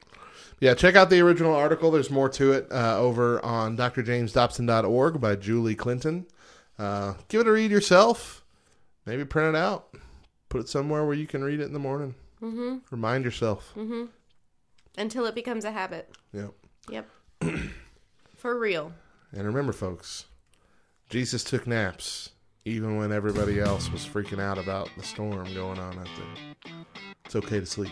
Yeah, check out the original article. There's more to it uh, over on drjamesdobson.org by Julie Clinton. Uh, give it a read yourself. Maybe print it out. Put it somewhere where you can read it in the morning. Mm-hmm. Remind yourself. Until it becomes a habit. Yep. Yep. For real. And remember, folks, Jesus took naps even when everybody else was freaking out about the storm going on out there. It's okay to sleep.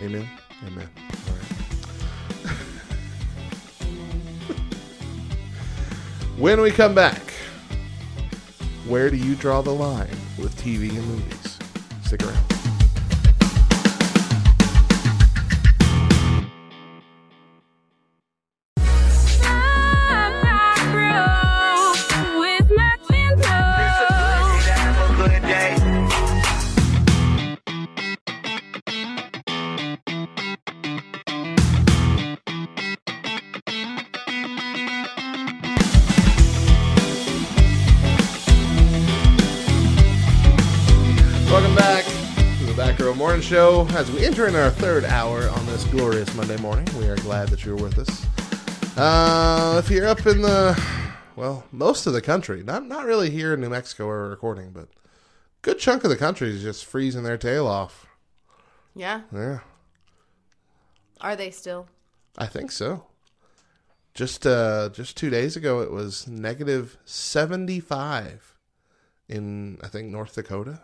Amen. Amen. When we come back, where do you draw the line with TV and movies? Stick around. As we enter in our third hour on this glorious Monday morning, we are glad that you're with us. Uh, if you're up in the, well, most of the country, not not really here in New Mexico where we're recording, but good chunk of the country is just freezing their tail off. Yeah. Yeah, Are they still? I think so. Just uh, just two days ago, it was negative seventy five in I think North Dakota.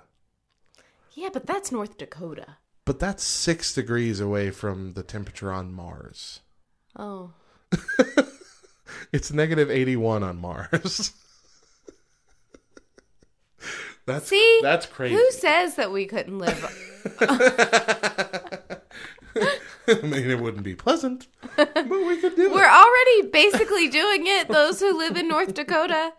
Yeah, but that's North Dakota. But that's six degrees away from the temperature on Mars. Oh. It's negative 81 on Mars. that's See? that's crazy. Who says that we couldn't live? I mean, it wouldn't be pleasant, but we could do it. We're already basically doing it, those who live in North Dakota.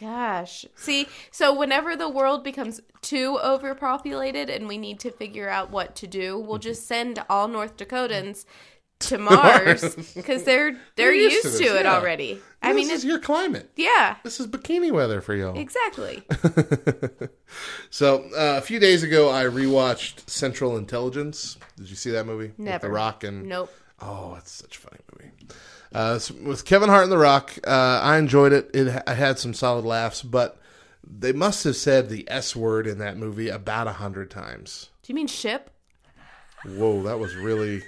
Gosh. See, so whenever the world becomes too overpopulated and we need to figure out what to do, we'll just send all North Dakotans to Mars because they're they're used used, to to, it yeah. already. I this mean, is it's, your climate. yeah, This is bikini weather for y'all. exactly. So uh, a few days ago, I rewatched Central Intelligence. Did you see that movie? With Never. The Rock and Nope. Oh, it's such a funny movie. Uh, with Kevin Hart and The Rock, uh, I enjoyed it. It I had some solid laughs, but they must have said the S word in that movie about a hundred times. Do you mean ship? Whoa, that was really.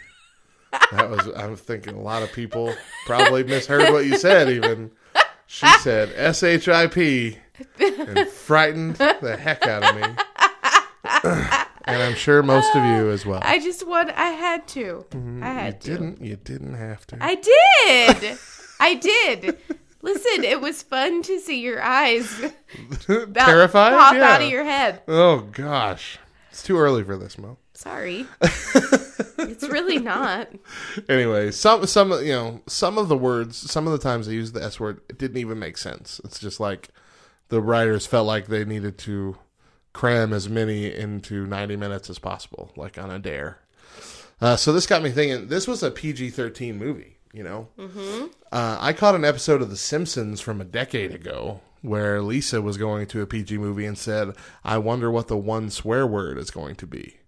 That was. I'm thinking a lot of people probably misheard what you said. Even she said S H I P and frightened the heck out of me. and I'm sure most of you as well. I just want. I had to. Mm-hmm. I you had to. didn't. You didn't have to. I did. I did. Listen, it was fun to see your eyes Terrified? pop Yeah. out of your head. Oh gosh, it's too early for this, Mo. Sorry. it's really not. Anyway, some some you know some of the words, some of the times I use the S word, it didn't even make sense. It's just like the writers felt like they needed to cram as many into ninety minutes as possible, like on a dare. Uh, so this got me thinking. This was a PG thirteen movie. You know, mm-hmm. uh, I caught an episode of The Simpsons from a decade ago where Lisa was going to a PG movie and said, "I wonder what the one swear word is going to be."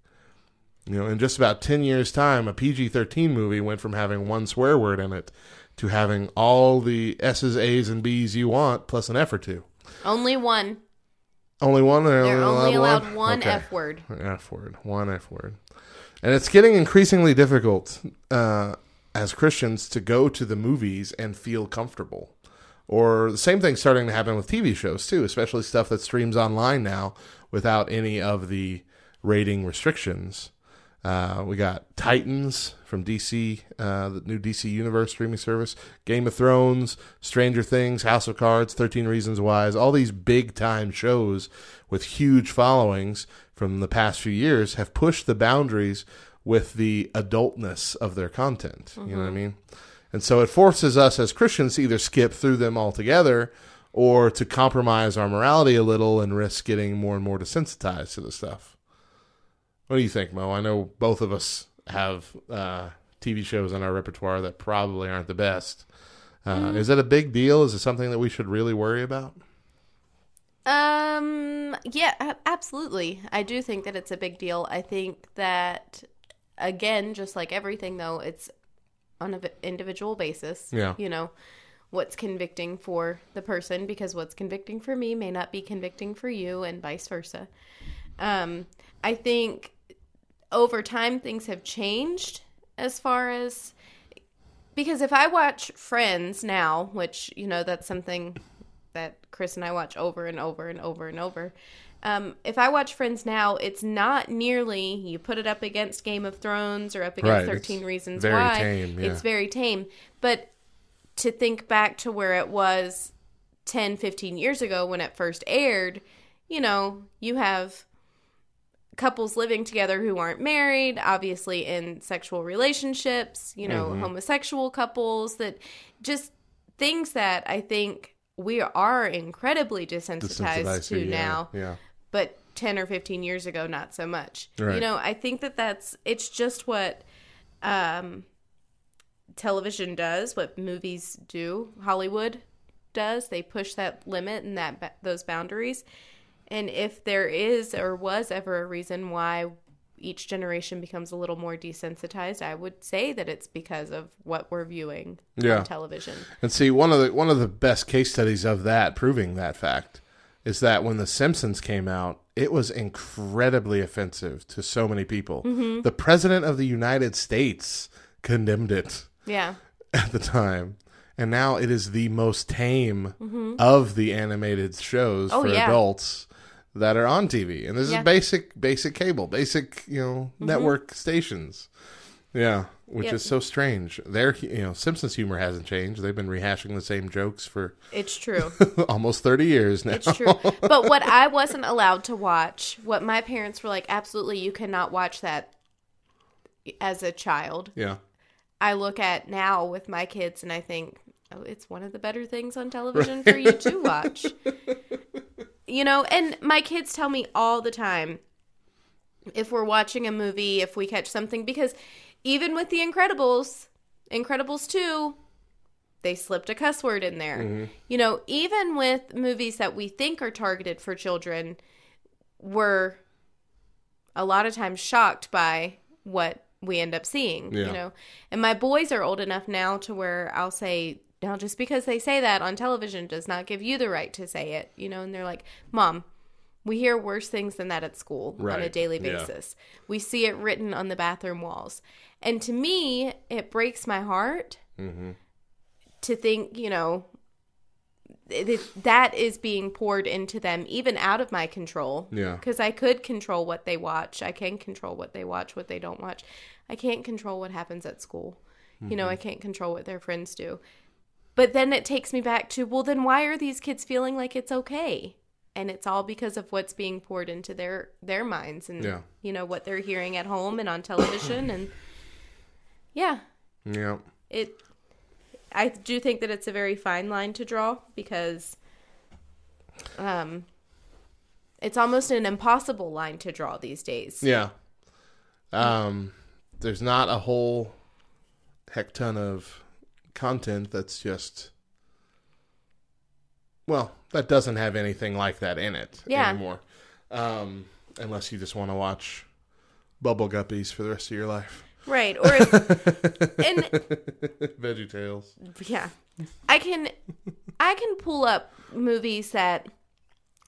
You know, in just about 10 years' time, a PG 13 movie went from having one swear word in it to having all the S's, A's, and B's you want, plus an F or two. Only one. Only one? They're, They're only allowed one Okay. F word. An F word. One F word. And it's getting increasingly difficult uh, as Christians to go to the movies and feel comfortable. Or the same thing's starting to happen with TV shows too, especially stuff that streams online now without any of the rating restrictions. Uh, we got Titans from DC, uh, the new DC Universe streaming service, Game of Thrones, Stranger Things, House of Cards, 13 Reasons Why, all these big time shows with huge followings from the past few years have pushed the boundaries with the adultness of their content. You know what I mean? And so it forces us as Christians to either skip through them altogether or to compromise our morality a little and risk getting more and more desensitized to the stuff. What do you think, Mo? I know both of us have uh, TV shows in our repertoire that probably aren't the best. Uh, Is that a big deal? Is it something that we should really worry about? Um, Um, yeah, absolutely. I do think that it's a big deal. I think that, again, just like everything, though, it's on an individual basis. Yeah. You know, what's convicting for the person because what's convicting for me may not be convicting for you, and vice versa. Um, I think over time things have changed as far as because if I watch Friends now, which you know that's something that Chris and I watch over and over and over and over. Um, if I watch Friends now, it's not nearly you put it up against Game of Thrones or up against Right, Thirteen it's Reasons very Why. tame, yeah. It's very tame, but to think back to where it was 10, 15 years ago when it first aired, you know, you have couples living together who aren't married, obviously in sexual relationships, you know, Mm-hmm. homosexual couples that just things that I think we are incredibly desensitized, Desensitized to yeah, now, Yeah. but 10 or 15 years ago not so much. You know, I think that that's it's just what um television does, what movies do, Hollywood does. They push that limit and that those boundaries. And if there is or was ever a reason why each generation becomes a little more desensitized, I would say that it's because of what we're viewing Yeah. on television. And see, one of the one of the best case studies of that, proving that fact, is that when The Simpsons came out, it was incredibly offensive to so many people. Mm-hmm. The president of the United States condemned it Yeah. at the time. And now it is the most tame of the animated shows Mm-hmm. Oh, for yeah. adults that are on TV. And this Yeah. is basic basic cable, basic, you know, mm-hmm. network stations. Yeah, which Yep. is so strange. Their, you know, Simpsons humor hasn't changed. They've been rehashing the same jokes for It's true. almost 30 years now. It's true. But what I wasn't allowed to watch, what my parents were like, absolutely, you cannot watch that as a child. yeah. I look at now with my kids and I think, oh, it's one of the better things on television for you to watch. You know, and my kids tell me all the time if we're watching a movie, if we catch something, because even with The Incredibles, Incredibles 2, they slipped a cuss word in there. Mm-hmm. You know, even with movies that we think are targeted for children, we're a lot of times shocked by what we end up seeing, Yeah. you know. And my boys are old enough now to where I'll say, now just because they say that on television does not give you the right to say it, you know, and they're like, "Mom, we hear worse things than that at school on a Right. daily Yeah. basis. We see it written on the bathroom walls." And to me, it breaks my heart Mm-hmm. to think, you know, that is being poured into them even out of my control Yeah. because I could control what they watch. I can control what they watch, what they don't watch. I can't control what happens at school. You know, I can't control what their friends do. But then it takes me back to, well, then why are these kids feeling like it's okay? And it's all because of what's being poured into their their minds and Yeah. you know what they're hearing at home and on television and yeah, Yeah. it I do think that it's a very fine line to draw because um it's almost an impossible line to draw these days. Yeah. Um, there's not a whole heck ton of content that's just well, that doesn't have anything like that in it Yeah. anymore. Um, unless you just want to watch Bubble Guppies for the rest of your life. Right. Or if and Veggie Tales. yeah. I can I can pull up movies that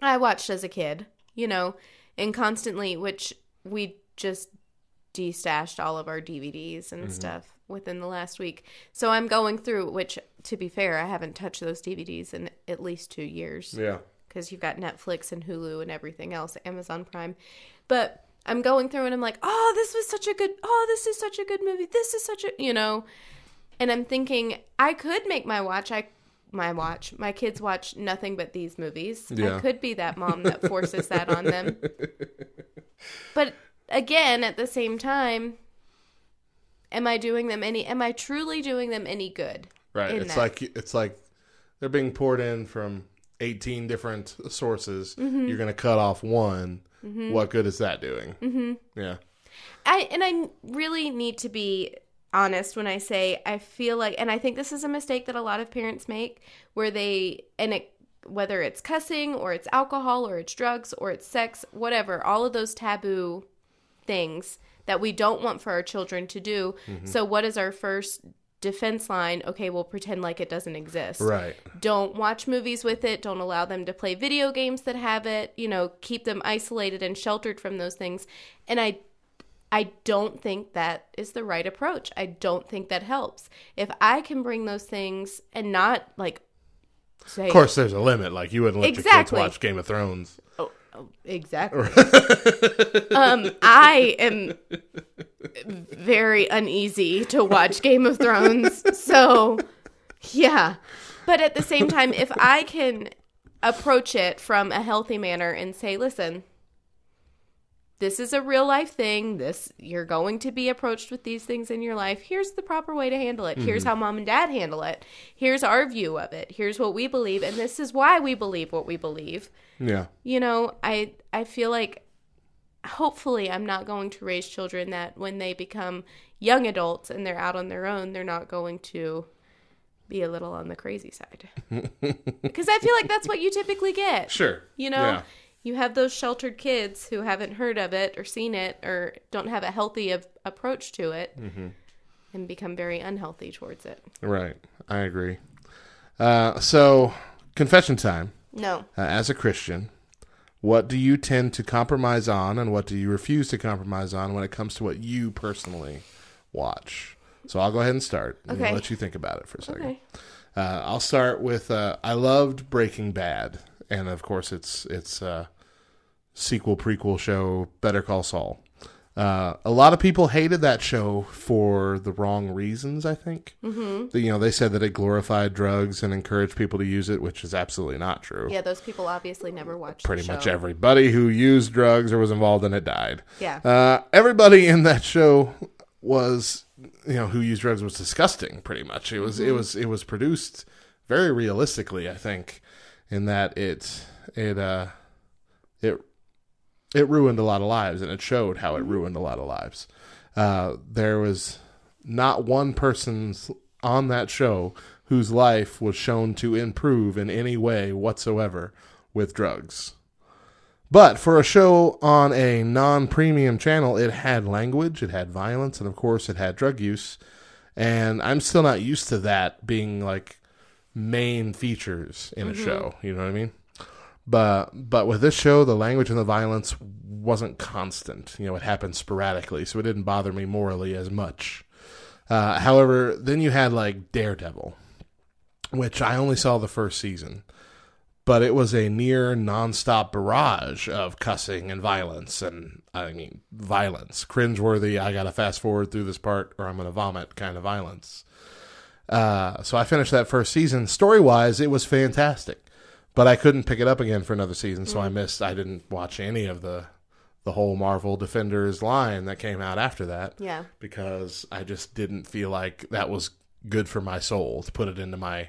I watched as a kid, you know, and constantly which we just destashed all of our DVDs and stuff within the last week. So I'm going through which to be fair, I haven't touched those DVDs in at least 2 years Yeah. because you've got Netflix and Hulu and everything else, Amazon Prime. But I'm going through and I'm like, oh, this was such a good, oh, this is such a good movie. This is such a, you know, and I'm thinking I could make my watch, I, my watch, my kids watch nothing but these movies. Yeah. I could be that mom that forces that on them. But again, at the same time, am I doing them any, am I truly doing them any good? Right. It's that? like it's like they're being poured in from 18 different sources. Mm-hmm. You're going to cut off one. What good is that doing? Mm-hmm. Yeah. I and I really need to be honest when I say I feel like and I think this is a mistake that a lot of parents make where they and it whether it's cussing or it's alcohol or it's drugs or it's sex, whatever, all of those taboo things that we don't want for our children to do. Mm-hmm. So, what is our first defense line? Okay, we'll pretend like it doesn't exist. Right. Don't watch movies with it. Don't allow them to play video games that have it. You know, keep them isolated and sheltered from those things. And I I don't think that is the right approach. I don't think that helps. If I can bring those things and not like say Of course, there's a limit. Like you wouldn't let Exactly. your kids watch Game of Thrones. Oh, oh, exactly. um, I am very uneasy to watch Game of Thrones. So, yeah. But at the same time, if I can approach it from a healthy manner and say, listen, this is a real life thing. This you're going to be approached with these things in your life. Here's the proper way to handle it. Here's mm-hmm. how mom and dad handle it. Here's our view of it. Here's what we believe and this is why we believe what we believe Yeah. you know i i feel like hopefully i'm not going to raise children that when they become young adults and they're out on their own they're not going to be a little on the crazy side because i feel like that's what you typically get Sure. you know Yeah. You have those sheltered kids who haven't heard of it or seen it or don't have a healthy of, approach to it and become very unhealthy towards it Right. I agree. Uh, so, confession time. no Uh, as a Christian, what do you tend to compromise on, and what do you refuse to compromise on when it comes to what you personally watch? So I'll go ahead and start. and Okay. let you think about it for a second. okay Uh, I'll start with uh, I loved Breaking Bad, and of course it's it's uh, sequel prequel show Better Call Saul. Uh, a lot of people hated that show for the wrong reasons. I think mm-hmm. you know they said that it glorified drugs and encouraged people to use it, which is absolutely not true. yeah those people obviously never watched Pretty much everybody who used drugs or was involved in it died. yeah Uh, everybody in that show was, you know, who used drugs was disgusting. Pretty much, it was, it was, it was produced very realistically. I think, in that it, it, uh, it, it ruined a lot of lives, and it showed how it ruined a lot of lives. Uh, there was not one person's on that show whose life was shown to improve in any way whatsoever with drugs. But for a show on a non premium channel, it had language, it had violence, and of course, it had drug use. And I'm still not used to that being like main features in a show. You know what I mean? But but with this show, the language and the violence wasn't constant. You know, it happened sporadically, so it didn't bother me morally as much. Uh, however, then you had like Daredevil, which I only saw the first season but it was a near nonstop barrage of cussing and violence and I mean violence, cringeworthy. I gotta fast forward through this part or I'm gonna vomit kind of violence. Uh, so I finished that first season. Story wise, it was fantastic, but I couldn't pick it up again for another season, so I missed. I didn't watch any of the the whole Marvel Defenders line that came out after that yeah because I just didn't feel like that was good for my soul to put it into my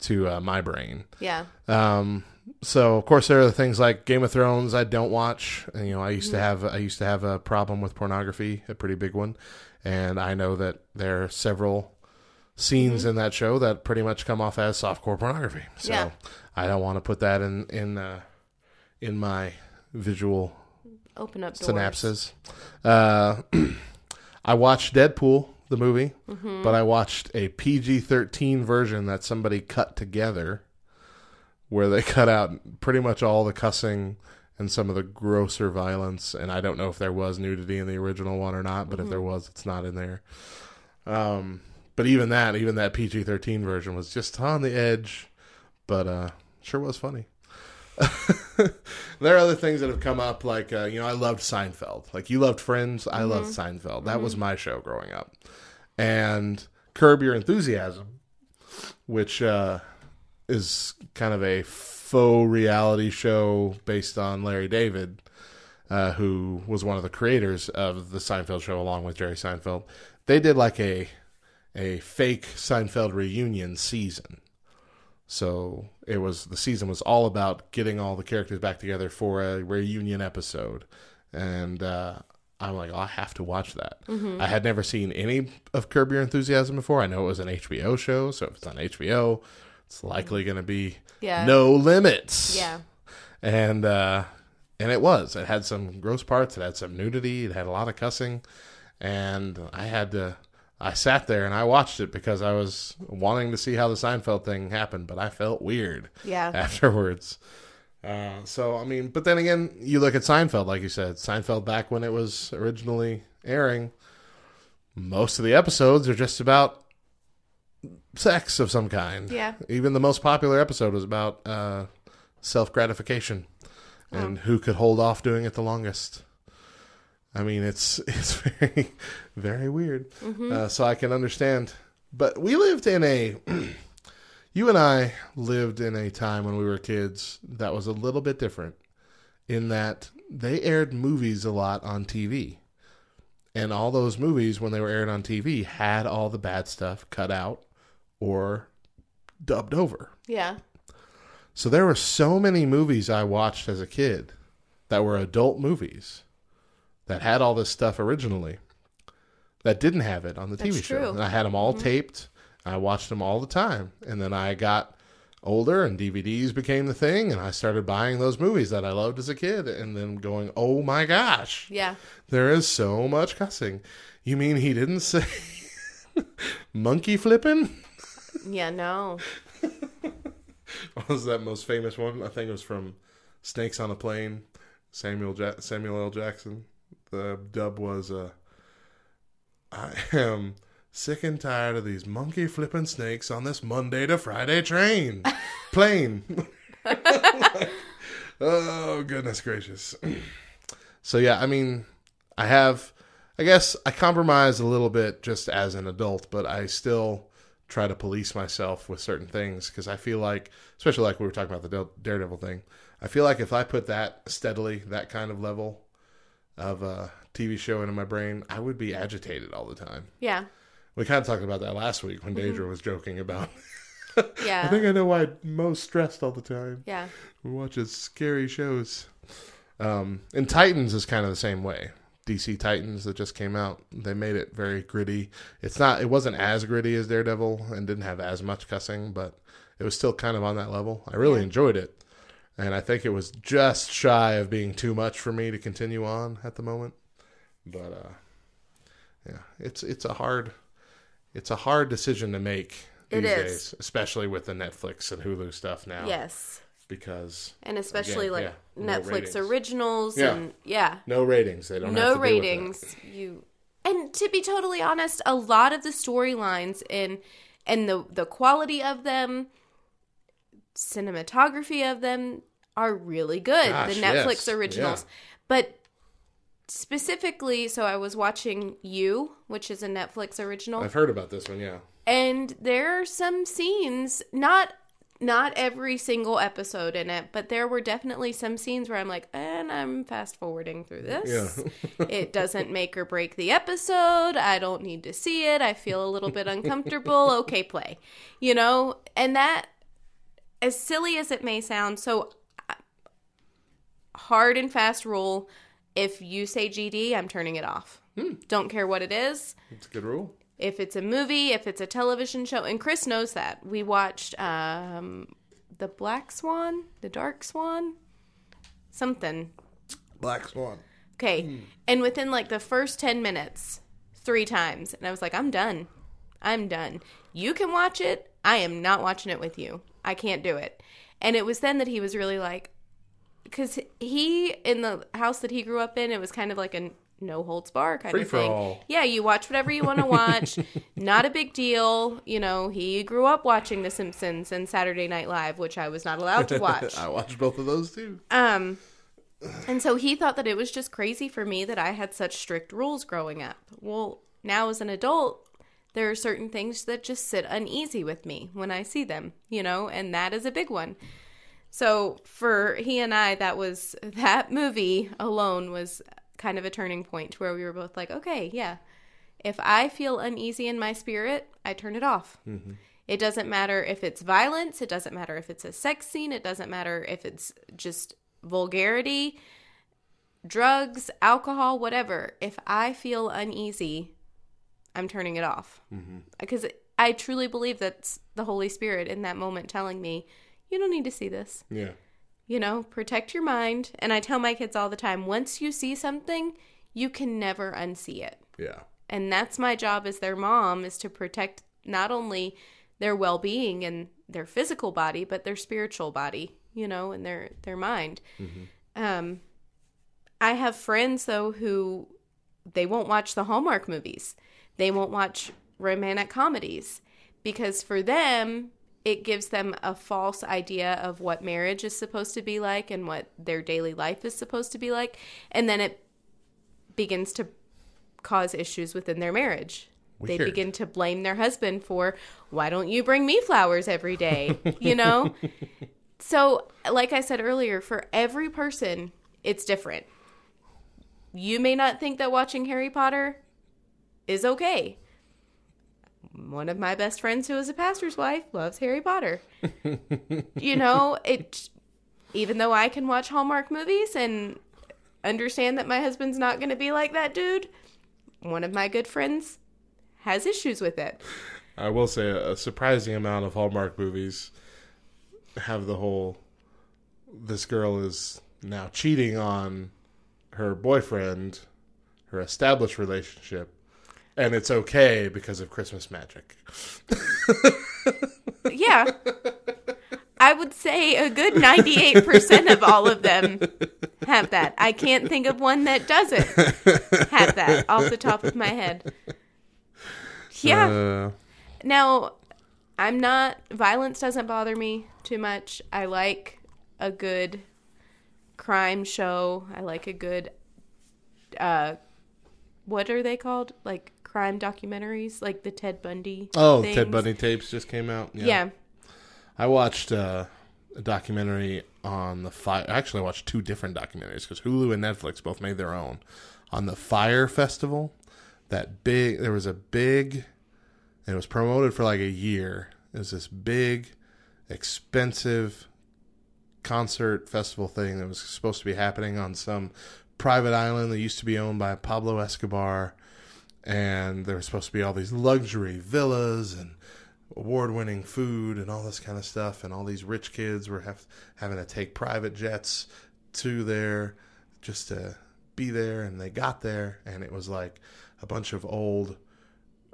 to uh, my brain. yeah Um, so of course there are things like Game of Thrones I don't watch. And, you know, I used to have I used to have a problem with pornography, a pretty big one, and I know that there are several scenes in that show that pretty much come off as softcore pornography. So Yeah. I don't want to put that in in uh, in my visual open up doors. synapses. Uh, I watched Deadpool the movie, but I watched a PG thirteen version that somebody cut together, where they cut out pretty much all the cussing and some of the grosser violence. And I don't know if there was nudity in the original one or not, but if there was, it's not in there. Um, but even that, even that PG thirteen version was just on the edge, but uh, sure was funny. there are other things that have come up, like uh, you know, I loved Seinfeld. Like you loved Friends, I loved Seinfeld. That was my show growing up, and Curb Your Enthusiasm, which uh, is kind of a faux reality show based on Larry David, uh, who was one of the creators of the Seinfeld show, along with Jerry Seinfeld. They did like a a fake Seinfeld reunion season. So it was the season was all about getting all the characters back together for a reunion episode, and uh, I'm like, oh, I have to watch that. I had never seen any of Curb Your Enthusiasm before. I know it was an HBO show, so if it's on HBO, it's likely going to be Yeah. no limits. Yeah. and uh, and it was. It had some gross parts. It had some nudity. It had a lot of cussing, and I had to. I sat there and I watched it because I was wanting to see how the Seinfeld thing happened, but I felt weird Yeah. afterwards. Uh, so I mean, but then again, you look at Seinfeld, like you said, Seinfeld back when it was originally airing. Most of the episodes are just about sex of some kind. Yeah. Even the most popular episode was about uh, self gratification and who could hold off doing it the longest. I mean, it's it's very very weird. Uh, so I can understand, but we lived in a. you and I lived in a time when we were kids that was a little bit different, in that they aired movies a lot on TV. And all those movies, when they were aired on TV, had all the bad stuff cut out or dubbed over. Yeah. So there were so many movies I watched as a kid that were adult movies that had all this stuff originally that didn't have it on the TV show. true. And I had them all mm-hmm. taped. I watched them all the time. And then I got older and DVDs became the thing and I started buying those movies that I loved as a kid and then going, "Oh my gosh. Yeah. There is so much cussing." You mean he didn't say monkey flipping? Yeah. No. What was that most famous one? I think it was from Snakes on a Plane. Samuel ja- Samuel L. Jackson. The dub was uh, I am sick and tired of these monkey flipping snakes on this Monday to Friday train plane. oh goodness gracious. so yeah, I mean, I have I guess I compromise a little bit just as an adult, but I still try to police myself with certain things because I feel like, especially like we were talking about the Daredevil thing, I feel like if I put that steadily, that kind of level of a TV show into my brain, I would be agitated all the time. Yeah. We kind of talked about that last week when Deidre was joking about. Yeah. I think I know why Mo's stressed all the time. yeah. We watches scary shows. Um, and Titans is kind of the same way. DC Titans that just came out, they made it very gritty. It's not, it wasn't as gritty as Daredevil and didn't have as much cussing, but it was still kind of on that level. I really Yeah. enjoyed it, and I think it was just shy of being too much for me to continue on at the moment. But uh, yeah, it's it's a hard, it's a hard decision to make It these is. days, especially with the Netflix and Hulu stuff now. Yes. because And especially Again, like yeah, Netflix ratings. originals Yeah. and yeah. no ratings. They don't have no to deal with ratings you and to be totally honest a lot of the storylines and and the the quality of them cinematography of them are really good Gosh, the netflix yes. originals Yeah. but specifically so i was watching you which is a netflix original. I've heard about this one. Yeah, and there are some scenes not not every single episode in it but there were definitely some scenes where i'm like and i'm fast forwarding through this yeah. it doesn't make or break the episode i don't need to see it i feel a little bit uncomfortable okay play you know and that as silly as it may sound so hard and fast rule if you say gd i'm turning it off don't care what it is it's a good rule. if it's a movie, if it's a television show, and Chris knows that. We watched um, The Black Swan, The Dark Swan, something. Black Swan. Okay. And within like the first 10 minutes, three times. And I was like, I'm done. I'm done. You can watch it. I am not watching it with you. I can't do it. And it was then that he was really like, because he, in the house that he grew up in, it was kind of like a no holds bar kind Free of thing. all. Yeah, you watch whatever you want to watch. not a big deal. You know, he grew up watching The Simpsons and Saturday Night Live, which I was not allowed to watch. I watched both of those too. Um, and so he thought that it was just crazy for me that I had such strict rules growing up. Well, now as an adult, there are certain things that just sit uneasy with me when I see them, you know, and that is a big one. So for he and I, that was that movie alone was kind of a turning point to where we were both like, okay, yeah, if I feel uneasy in my spirit, I turn it off. Mm-hmm. It doesn't matter if it's violence, it doesn't matter if it's a sex scene, it doesn't matter if it's just vulgarity, drugs, alcohol, whatever. If I feel uneasy, I'm turning it off. Mm-hmm. Because I truly believe that's the Holy Spirit in that moment telling me, you don't need to see this. Yeah. You know, protect your mind. And I tell my kids all the time, once you see something, you can never unsee it. Yeah. And that's my job as their mom is to protect not only their well-being and their physical body, but their spiritual body, you know, and their their mind. Um I have friends though who they won't watch the Hallmark movies. They won't watch romantic comedies because for them it gives them a false idea of what marriage is supposed to be like and what their daily life is supposed to be like and then it begins to cause issues within their marriage. They begin to blame their husband for why don't you bring me flowers every day, you know? so, like I said earlier, for every person it's different. You may not think that watching Harry Potter is okay. One of my best friends who is a pastor's wife loves Harry Potter. you know, it even though I can watch Hallmark movies and understand that my husband's not going to be like that dude, one of my good friends has issues with it. I will say a surprising amount of Hallmark movies have the whole this girl is now cheating on her boyfriend, her established relationship, and it's okay because of Christmas magic. Yeah. I would say a good 98% of all of them have that. I can't think of one that doesn't have that off the top of my head. Yeah. Uh, Now, I'm not, violence doesn't bother me too much. I like a good crime show. I like a good, uh, what are they called? Like crime documentaries, like the Ted Bundy. oh, things. Ted Bundy tapes just came out. Yeah. I watched uh, a documentary on the fire. Actually, I watched two different documentaries because Hulu and Netflix both made their own on the Fyre Festival. That big, there was a big, and it was promoted for like a year. It was this big, expensive concert festival thing that was supposed to be happening on some private island that used to be owned by Pablo Escobar. And there were supposed to be all these luxury villas and award winning food and all this kind of stuff. And all these rich kids were have, having to take private jets to there just to be there. And they got there, and it was like a bunch of old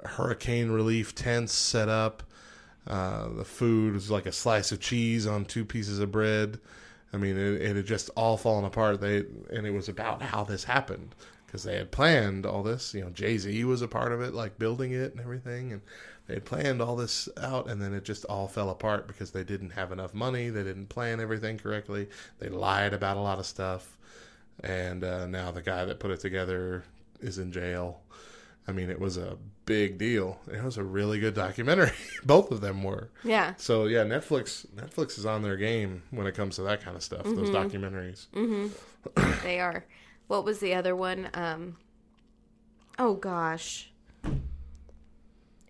hurricane relief tents set up. Uh, the food was like a slice of cheese on two pieces of bread. I mean, it, it had just all fallen apart. They and it was about how this happened because they had planned all this. You know, Jay Z was a part of it, like building it and everything, and they had planned all this out, and then it just all fell apart because they didn't have enough money. They didn't plan everything correctly. They lied about a lot of stuff, and uh, now the guy that put it together is in jail. I mean, it was a big deal. It was a really good documentary. Both of them were. Yeah. So yeah, Netflix Netflix is on their game when it comes to that kind of stuff. Those documentaries. They are. What was the other one? Um Oh gosh.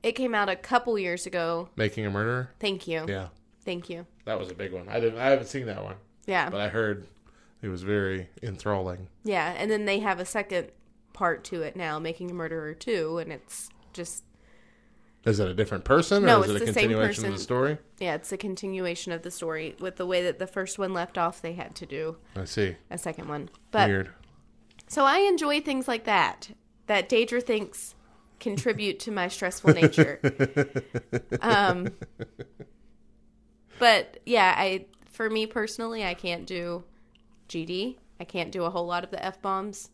It came out a couple years ago. Making a Murderer. Thank you. Yeah, Thank you. that was a big one. I didn't. I haven't seen that one, Yeah. but I heard it was very enthralling. Yeah, and then they have a second part to it now, Making a Murderer 2, and it's just Is it a different person, or No, is it a continuation of the story? yeah, it's a continuation of the story with the way that the first one left off, they had to do I see. a second one. But Weird. So I enjoy things like that that Daedra thinks contribute to my stressful nature. um, but yeah, I for me personally, I can't do GD. I can't do a whole lot of the f bombs.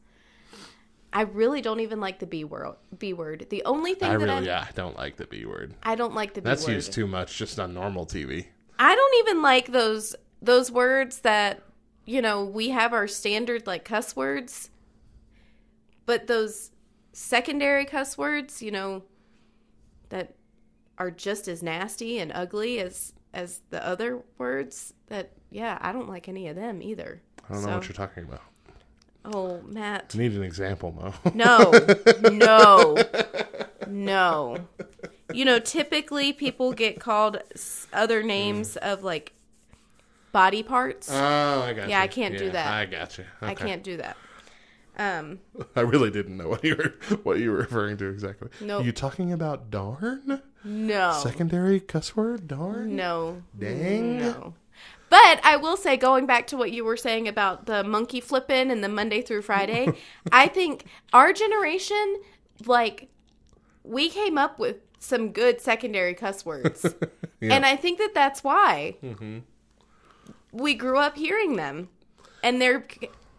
I really don't even like the b word. B word. The only thing I that really, I yeah, I don't like the B word. I don't like the b word. That's word. used too much just on normal TV. I don't even like those those words that you know we have our standard like cuss words, but those secondary cuss words, you know, that are just as nasty and ugly as as the other words. That yeah, I don't like any of them either. I don't know what you're talking about. Oh, Matt, I need an example, Mo. no, no, no. You know, typically people get called other names mm. of like body parts. oh, I got Yeah, I can't do that. I got you. I can't do that. Um, I really didn't know what you were what you were referring to exactly. Nope. You talking about darn? No. Secondary cuss word? Darn. No. Dang. No. But I will say, going back to what you were saying about the monkey flipping and the Monday through Friday, I think our generation, like, we came up with some good secondary cuss words. Yeah. And I think that that's why we grew up hearing them. And there,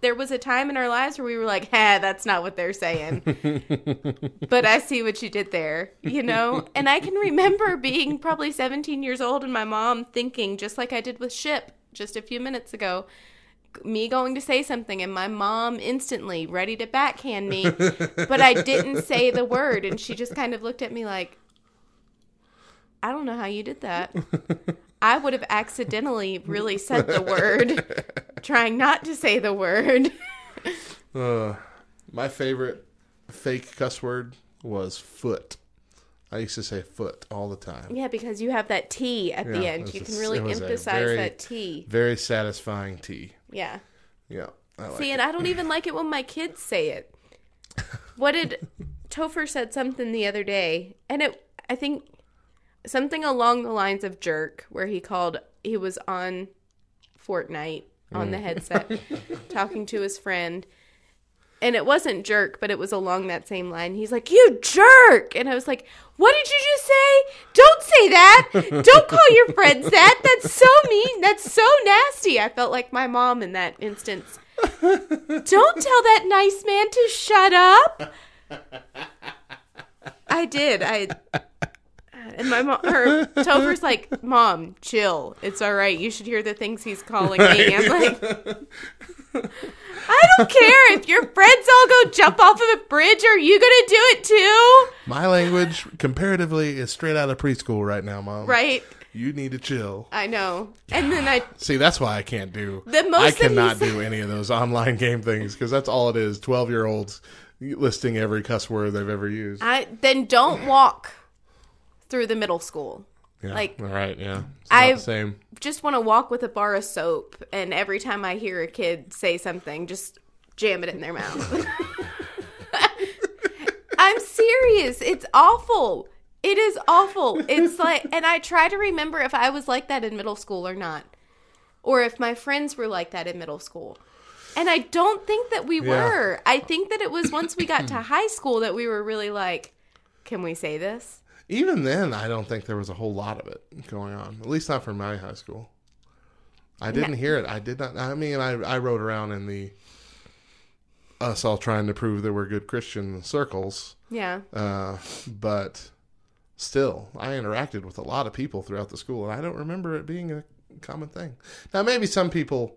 there was a time in our lives where we were like, "Ha, that's not what they're saying." but I see what you did there, you know? And I can remember being probably 17 years old and my mom thinking, just like I did with Ship just a few minutes ago, me going to say something and my mom instantly ready to backhand me, but I didn't say the word. And she just kind of looked at me like, I don't know how you did that. I would have accidentally really said the word, trying not to say the word. Uh, my favorite fake cuss word was foot. I used to say foot all the time. Yeah, because you have that T at the end. You can really it was a emphasize very- that T. Very satisfying tea. Yeah. Yeah. I like See, it. and I don't even like it when my kids say it. What did Topher said something the other day, and it I think something along the lines of jerk, where he called he was on Fortnite on Mm. the headset talking to his friend. And it wasn't jerk, but it was along that same line. He's like, "You jerk!" And I was like, "What did you just say? Don't say that! Don't call your friends that! That's so mean! That's so nasty!" I felt like my mom in that instance. Don't tell that nice man to shut up. I did. I and my mom, her Topher's like, "Mom, chill. It's all right. You should hear the things he's calling me." I'm like, I don't care if your friends all go jump off of a bridge. Are you gonna do it too? My language, comparatively, is straight out of preschool right now, Mom. Right. You need to chill. I know. And then I See, that's why I can't do. The most I cannot do any of those online game things because that's all it is. Twelve year olds listing every cuss word they've ever used. I then don't walk through the middle school. Yeah. like, all right, yeah, I- same. Just want to walk with a bar of soap, and every time I hear a kid say something, just jam it in their mouth. I'm serious. It's awful. It is awful. It's like, and I try to remember if I was like that in middle school or not, or if my friends were like that in middle school. And I don't think that we Yeah. were. I think that it was once we got to high school that we were really like, can we say this? Even then, I don't think there was a whole lot of it going on. At least not for my high school. I didn't hear it. I did not. I mean, I I rode around in the us all trying to prove that we're good Christian circles. Yeah. Uh, but still, I interacted with a lot of people throughout the school, and I don't remember it being a common thing. Now, maybe some people,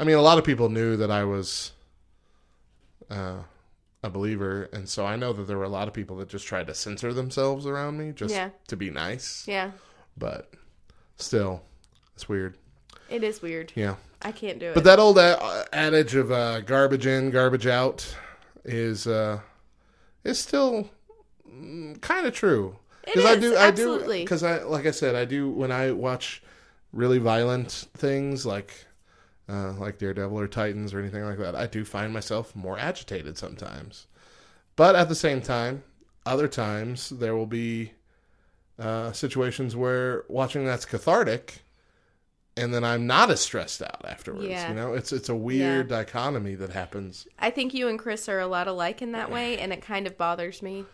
I mean, a lot of people knew that I was uh, a believer, and so I know that there were a lot of people that just tried to censor themselves around me just Yeah. to be nice. Yeah. But still, it's weird. It is weird. Yeah. I can't do it. But that old uh, adage of uh, garbage in, garbage out is uh, is still kind of true. It I is, do, I absolutely. do, because I like I said, I do when I watch really violent things like uh, like Daredevil or Titans or anything like that. I do find myself more agitated sometimes, but at the same time, other times there will be uh, situations where watching that's cathartic. And then I'm not as stressed out afterwards. Yeah. You know, it's it's a weird dichotomy that happens. I think you and Chris are a lot alike in that way, and it kind of bothers me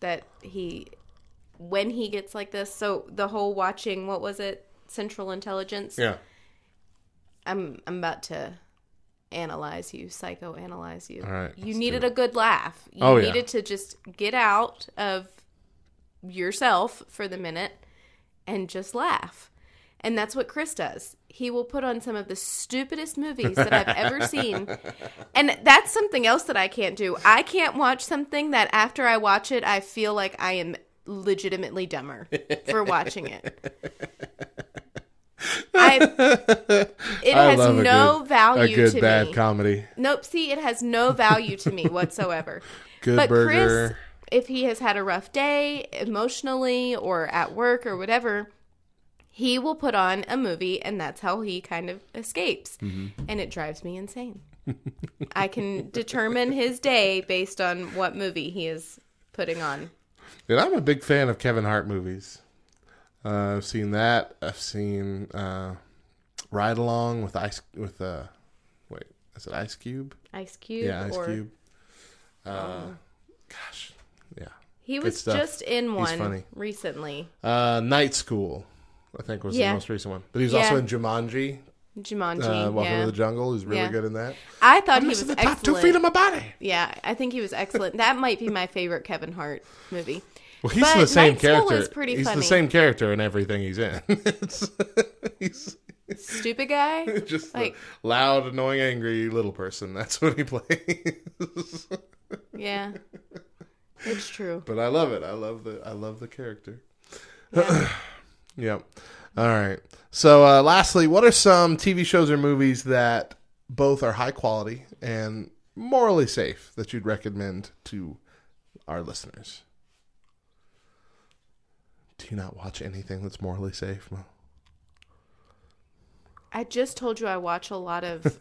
that he, when he gets like this. So the whole watching, what was it, Central Intelligence? Yeah. I'm I'm about to analyze you, psychoanalyze you. All right, You needed a good laugh. You Oh, yeah. needed to just get out of yourself for the minute and just laugh. And that's what Chris does. He will put on some of the stupidest movies that I've ever seen. And that's something else that I can't do. I can't watch something that after I watch it, I feel like I am legitimately dumber for watching it. I, it I has no good- value a good to bad me. comedy. Nope. See, it has no value to me whatsoever. Good but burger. Chris, if he has had a rough day emotionally or at work or whatever, he will put on a movie and that's how he kind of escapes. Mm-hmm. And it drives me insane. I can determine his day based on what movie he is putting on. And I'm a big fan of Kevin Hart movies. Uh, I've seen that. I've seen uh, Ride Along with Ice with uh, wait, is it Ice Cube? Ice Cube. yeah, Ice or, Cube. Uh, gosh, yeah. He was just in one recently. Uh, Night School, I think was Yeah. the most recent one. But he was Yeah. also in Jumanji, Jumanji. uh, Welcome yeah. to the Jungle. He's really Yeah. good in that. I thought he was the top two feet of my body. Yeah, I think he was excellent. that might be my favorite Kevin Hart movie. Well, he's But the same Night character. is pretty he's funny. the same character in everything he's in. He's Stupid guy. just Like- loud, annoying, angry little person. That's what he plays. Yeah, it's true. but I love it. I love the I love the character. Yeah. Yep. All right. So, uh, lastly, what are some TV shows or movies that both are high quality and morally safe that you'd recommend to our listeners? Do you not watch anything that's morally safe? Mo? I just told you I watch a lot of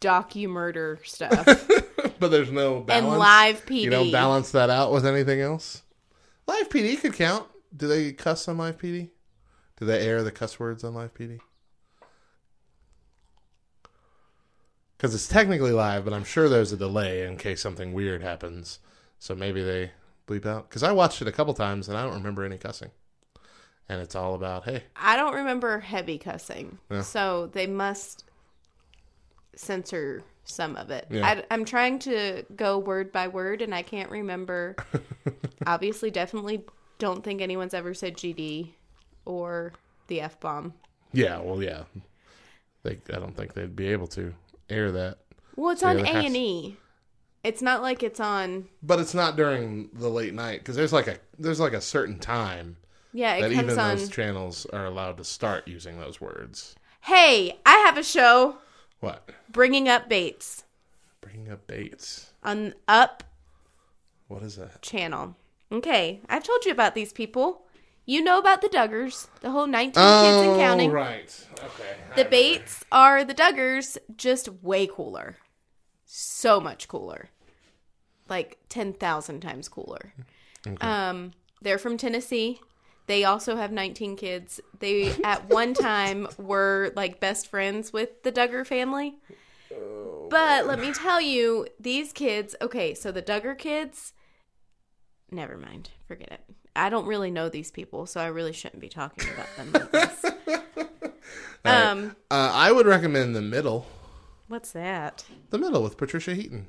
docu murder stuff but there's no balance. and live PD. You don't balance that out with anything else. Live PD could count. Do they cuss on Live PD? Do they air the cuss words on Live PD? Because it's technically live, but I'm sure there's a delay in case something weird happens. So maybe they bleep out. Because I watched it a couple times and I don't remember any cussing. And it's all about, hey, I don't remember heavy cussing, Yeah. so they must censor some of it. Yeah. I, I'm trying to go word by word, and I can't remember. Obviously, definitely don't think anyone's ever said GD or the F bomb. yeah, well, yeah. They, I don't think they'd be able to air that. Well, it's on A and E. It's not like it's on. But it's not during the late night because there's like a there's like a certain time Yeah, that comes even on. those channels are allowed to start using those words. Hey, I have a show What? bringing up Bates Bringing up dates. on Up What is that? channel. Okay, I've told you about these people. You know about the Duggars, the whole 19 kids and oh, counting. Oh, right. Okay. The Bates are the Duggars, just way cooler. So much cooler. Like 10,000 times cooler. Um, they're from Tennessee. They also have 19 kids. They, at one time, were like best friends with the Duggar family. But let me tell you, these kids, okay, so the Duggar kids, never mind. Forget it. I don't really know these people, so I really shouldn't be talking about them like this. Um, Uh, I would recommend the middle. what's that? The middle with Patricia Heaton.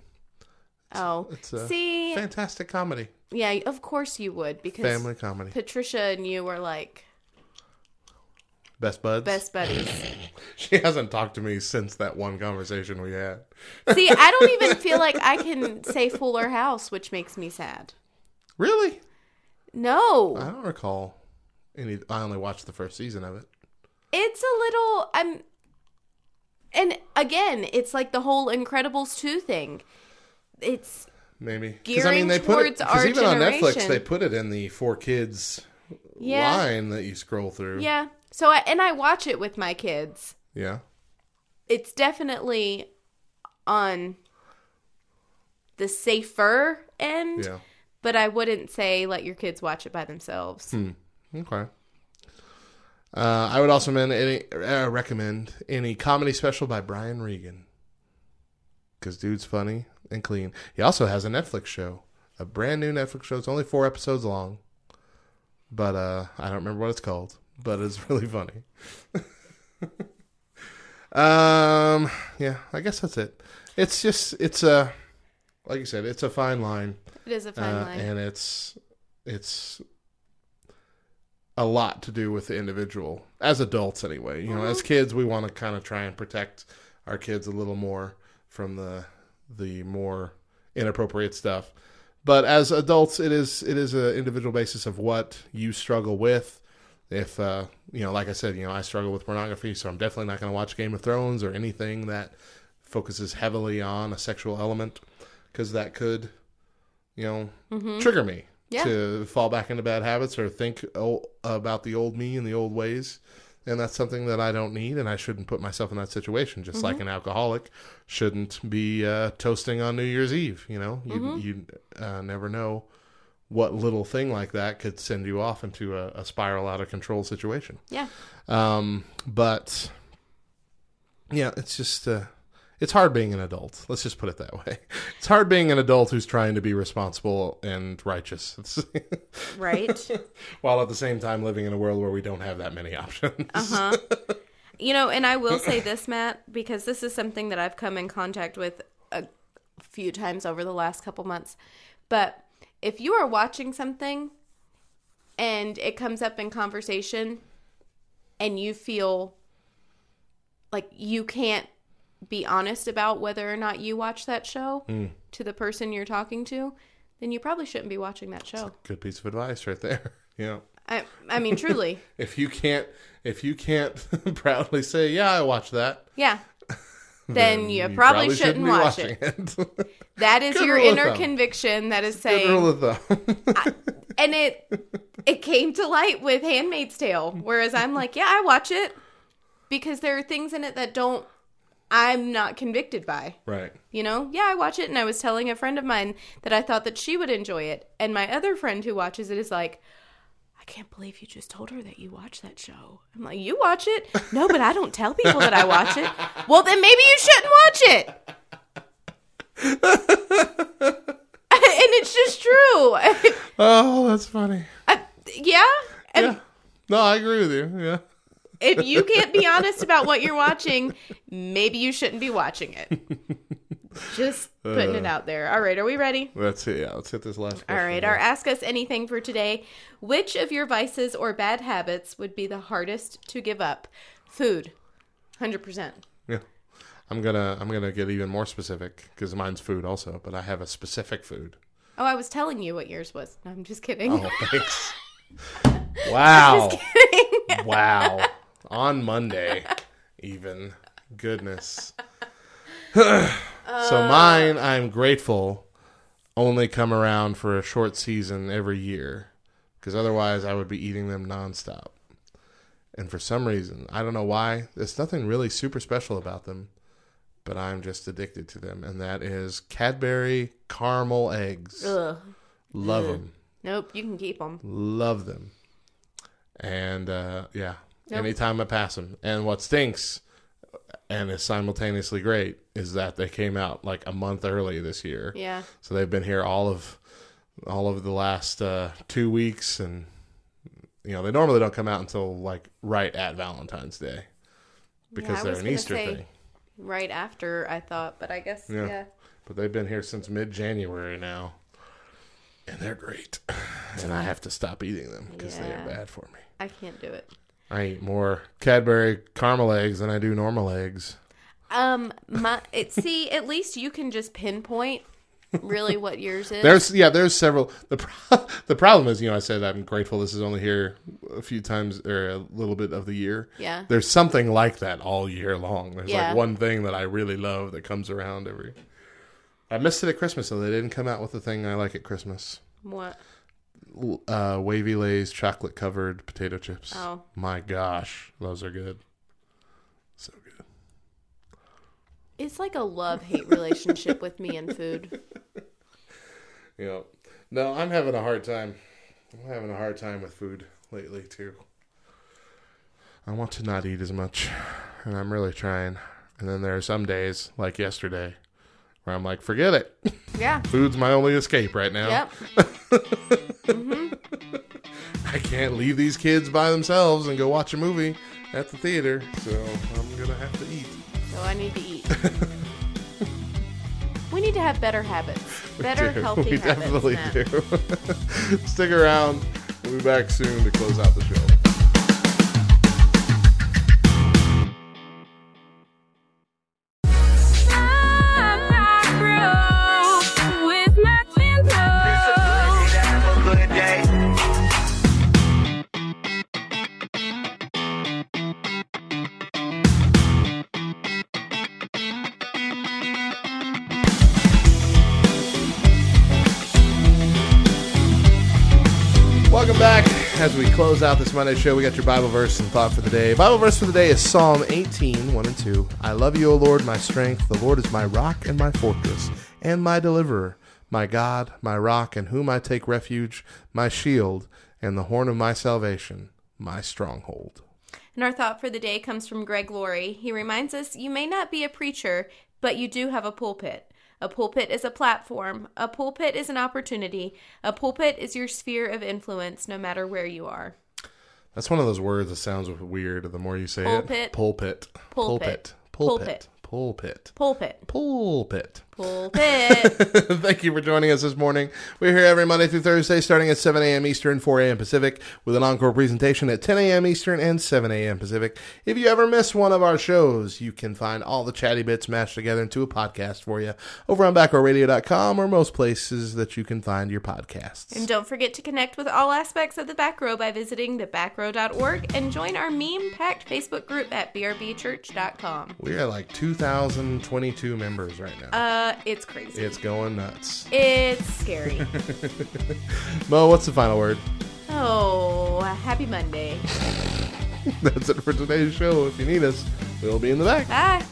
Oh, It's a see, fantastic comedy, yeah, of course you would because family comedy. Patricia and you were like Best buds. best buddies. She hasn't talked to me since that one conversation we had. see, I don't even feel like I can say Fuller House, which makes me sad. Really? No, I don't recall any. I only watched the first season of it. it's a little. I'm, and again, it's like the whole Incredibles two thing. It's Maybe Gearing they put it because even on Netflix they put it in the four kids yeah, line that you scroll through. yeah. So I, and I watch it with my kids. Yeah. It's definitely on the safer end. Yeah. But I wouldn't say let your kids watch it by themselves. Okay. Uh, I would also recommend any, uh, recommend any comedy special by Brian Regan. Because dude's funny and clean. He also has a Netflix show, a brand new Netflix show. It's only four episodes long, but uh, I don't remember what it's called. But it's really funny. um, yeah, I guess that's it. It's just it's a like you said, it's a fine line It is a fine uh, line. and it's it's a lot to do with the individual as adults anyway you know as kids we want to kind of try and protect our kids a little more from the the more inappropriate stuff. But as adults it is it is an individual basis of what you struggle with. If uh you know like i said you know i struggle with pornography so i'm definitely not going to watch game of thrones or anything that focuses heavily on a sexual element because that could you know trigger me Yeah. to fall back into bad habits or think oh, about the old me and the old ways and that's something that I don't need, and I shouldn't put myself in that situation. Just like an alcoholic shouldn't be uh, toasting on New Year's Eve. You know, you you uh, never know what little thing like that could send you off into a, a spiral out of control situation. Yeah. Um, but yeah, it's just uh, it's hard being an adult. Let's just put it that way. It's hard being an adult who's trying to be responsible and righteous, Right. while at the same time living in a world where we don't have that many options. Uh-huh. You know, and I will say this, Matt, because this is something that I've come in contact with a few times over the last couple months. But if you are watching something and it comes up in conversation and you feel like you can't be honest about whether or not you watch that show mm. to the person you're talking to, then you probably shouldn't be watching that show. Good piece of advice right there. Yeah. I, I mean, truly. If you can't if you can't proudly say, "Yeah, I watched that," Yeah. Then you, probably, shouldn't, be watch it. it. That is Good your inner conviction that is Good saying, rule of thumb. and it it came to light with Handmaid's Tale, whereas I'm like, yeah, I watch it because there are things in it that don't I'm not convicted by. right. You know, yeah, I watch it, and I was telling a friend of mine that I thought that she would enjoy it, and my other friend who watches it is like. I can't believe you just told her that you watch that show. I'm like, you watch it? No, but I don't tell people that I watch it. Well, then maybe you shouldn't watch it. and it's just true. Oh, that's funny. I- yeah. And Yeah. No, I agree with you. Yeah. If you can't be honest about what you're watching, maybe you shouldn't be watching it. Just putting it uh. out there. All right, are we ready? Let's hit yeah, let's hit this last All right, our Ask Us Anything for today. Which of your vices or bad habits would be the hardest to give up? Food. 100%. Yeah. I'm gonna I'm gonna get even more specific because mine's food also, but I have a specific food. Oh, I was telling you what yours was. No, I'm just kidding. Oh, thanks. wow. wow. On Monday, even. Goodness. so mine, I'm grateful, only come around for a short season every year, because otherwise I would be eating them nonstop. And for some reason, I don't know why, there's nothing really super special about them, but I'm just addicted to them, and that is Cadbury caramel eggs. Ugh. Love them. Nope, you can keep them. Love them. And uh, yeah, Nope. anytime I pass them. And what stinks and is simultaneously great is that they came out like a month early this year. Yeah. So they've been here all of all of the last uh, two weeks, and you know they normally don't come out until like right at Valentine's Day because I they're an Easter thing. Right after I thought, but I guess, Yeah. yeah. But they've been here since mid January now, and they're great. And I have to stop eating them because they are bad for me. I can't do it. I eat more Cadbury caramel eggs than I do normal eggs. Um, my it. See, at least you can just pinpoint really what yours is. There's yeah, there's several. The pro- the problem is, you know, I said I'm grateful this is only here a few times or a little bit of the year. yeah. There's something like that all year long. There's Yeah. like one thing that I really love that comes around every. I missed it at Christmas, so they didn't come out with the thing I like at Christmas. What? Uh, Wavy Lay's chocolate covered potato chips. Oh. My gosh, those are good. So good. It's like a love hate relationship with me and food. Yeah. No, I'm having a hard time. I'm having a hard time with food lately too. I want to not eat as much, and I'm really trying. And then there are some days, like yesterday, where I'm like, forget it. Yeah. Food's my only escape right now. Yep. I can't leave these kids by themselves and go watch a movie at the theater, so I'm gonna have to eat. So I need to eat. we need to have better habits. Better do. healthy we habits. definitely Matt. do. Stick around. We'll be back soon to close out the show. Close out this Monday show, we got your Bible verse and thought for the day. Bible verse for the day is Psalm 18, 1 and 2. I love you, O Lord, my strength. The Lord is my rock and my fortress, and my deliverer, my God, my rock, in whom I take refuge, my shield, and the horn of my salvation, my stronghold. And our thought for the day comes from Greg Laurie. He reminds us you may not be a preacher, but you do have a pulpit. A pulpit is a platform. A pulpit is an opportunity. A pulpit is your sphere of influence, no matter where you are. That's one of those words that sounds weird the more you say Pulpit. it. Pulpit. Pulpit. Pulpit. Pulpit. Pulpit. Pulpit. Pulpit. Thank you for joining us this morning. We're here every Monday through Thursday, starting at 7 a.m. Eastern, 4 a.m. Pacific, with an encore presentation at 10 a.m. Eastern and 7 a.m. Pacific. If you ever miss one of our shows, you can find all the chatty bits mashed together into a podcast for you over on backrowradio.com or most places that you can find your podcasts. and don't forget to connect with all aspects of the back row by visiting thebackrow.org and join our meme packed Facebook group at brbchurch.com. we are like 2,022 members right now. Uh, Uh, it's crazy. it's going nuts. It's scary. Mo, what's the final word? oh, happy Monday. That's it for today's show. If you need us, we'll be in the back. Bye.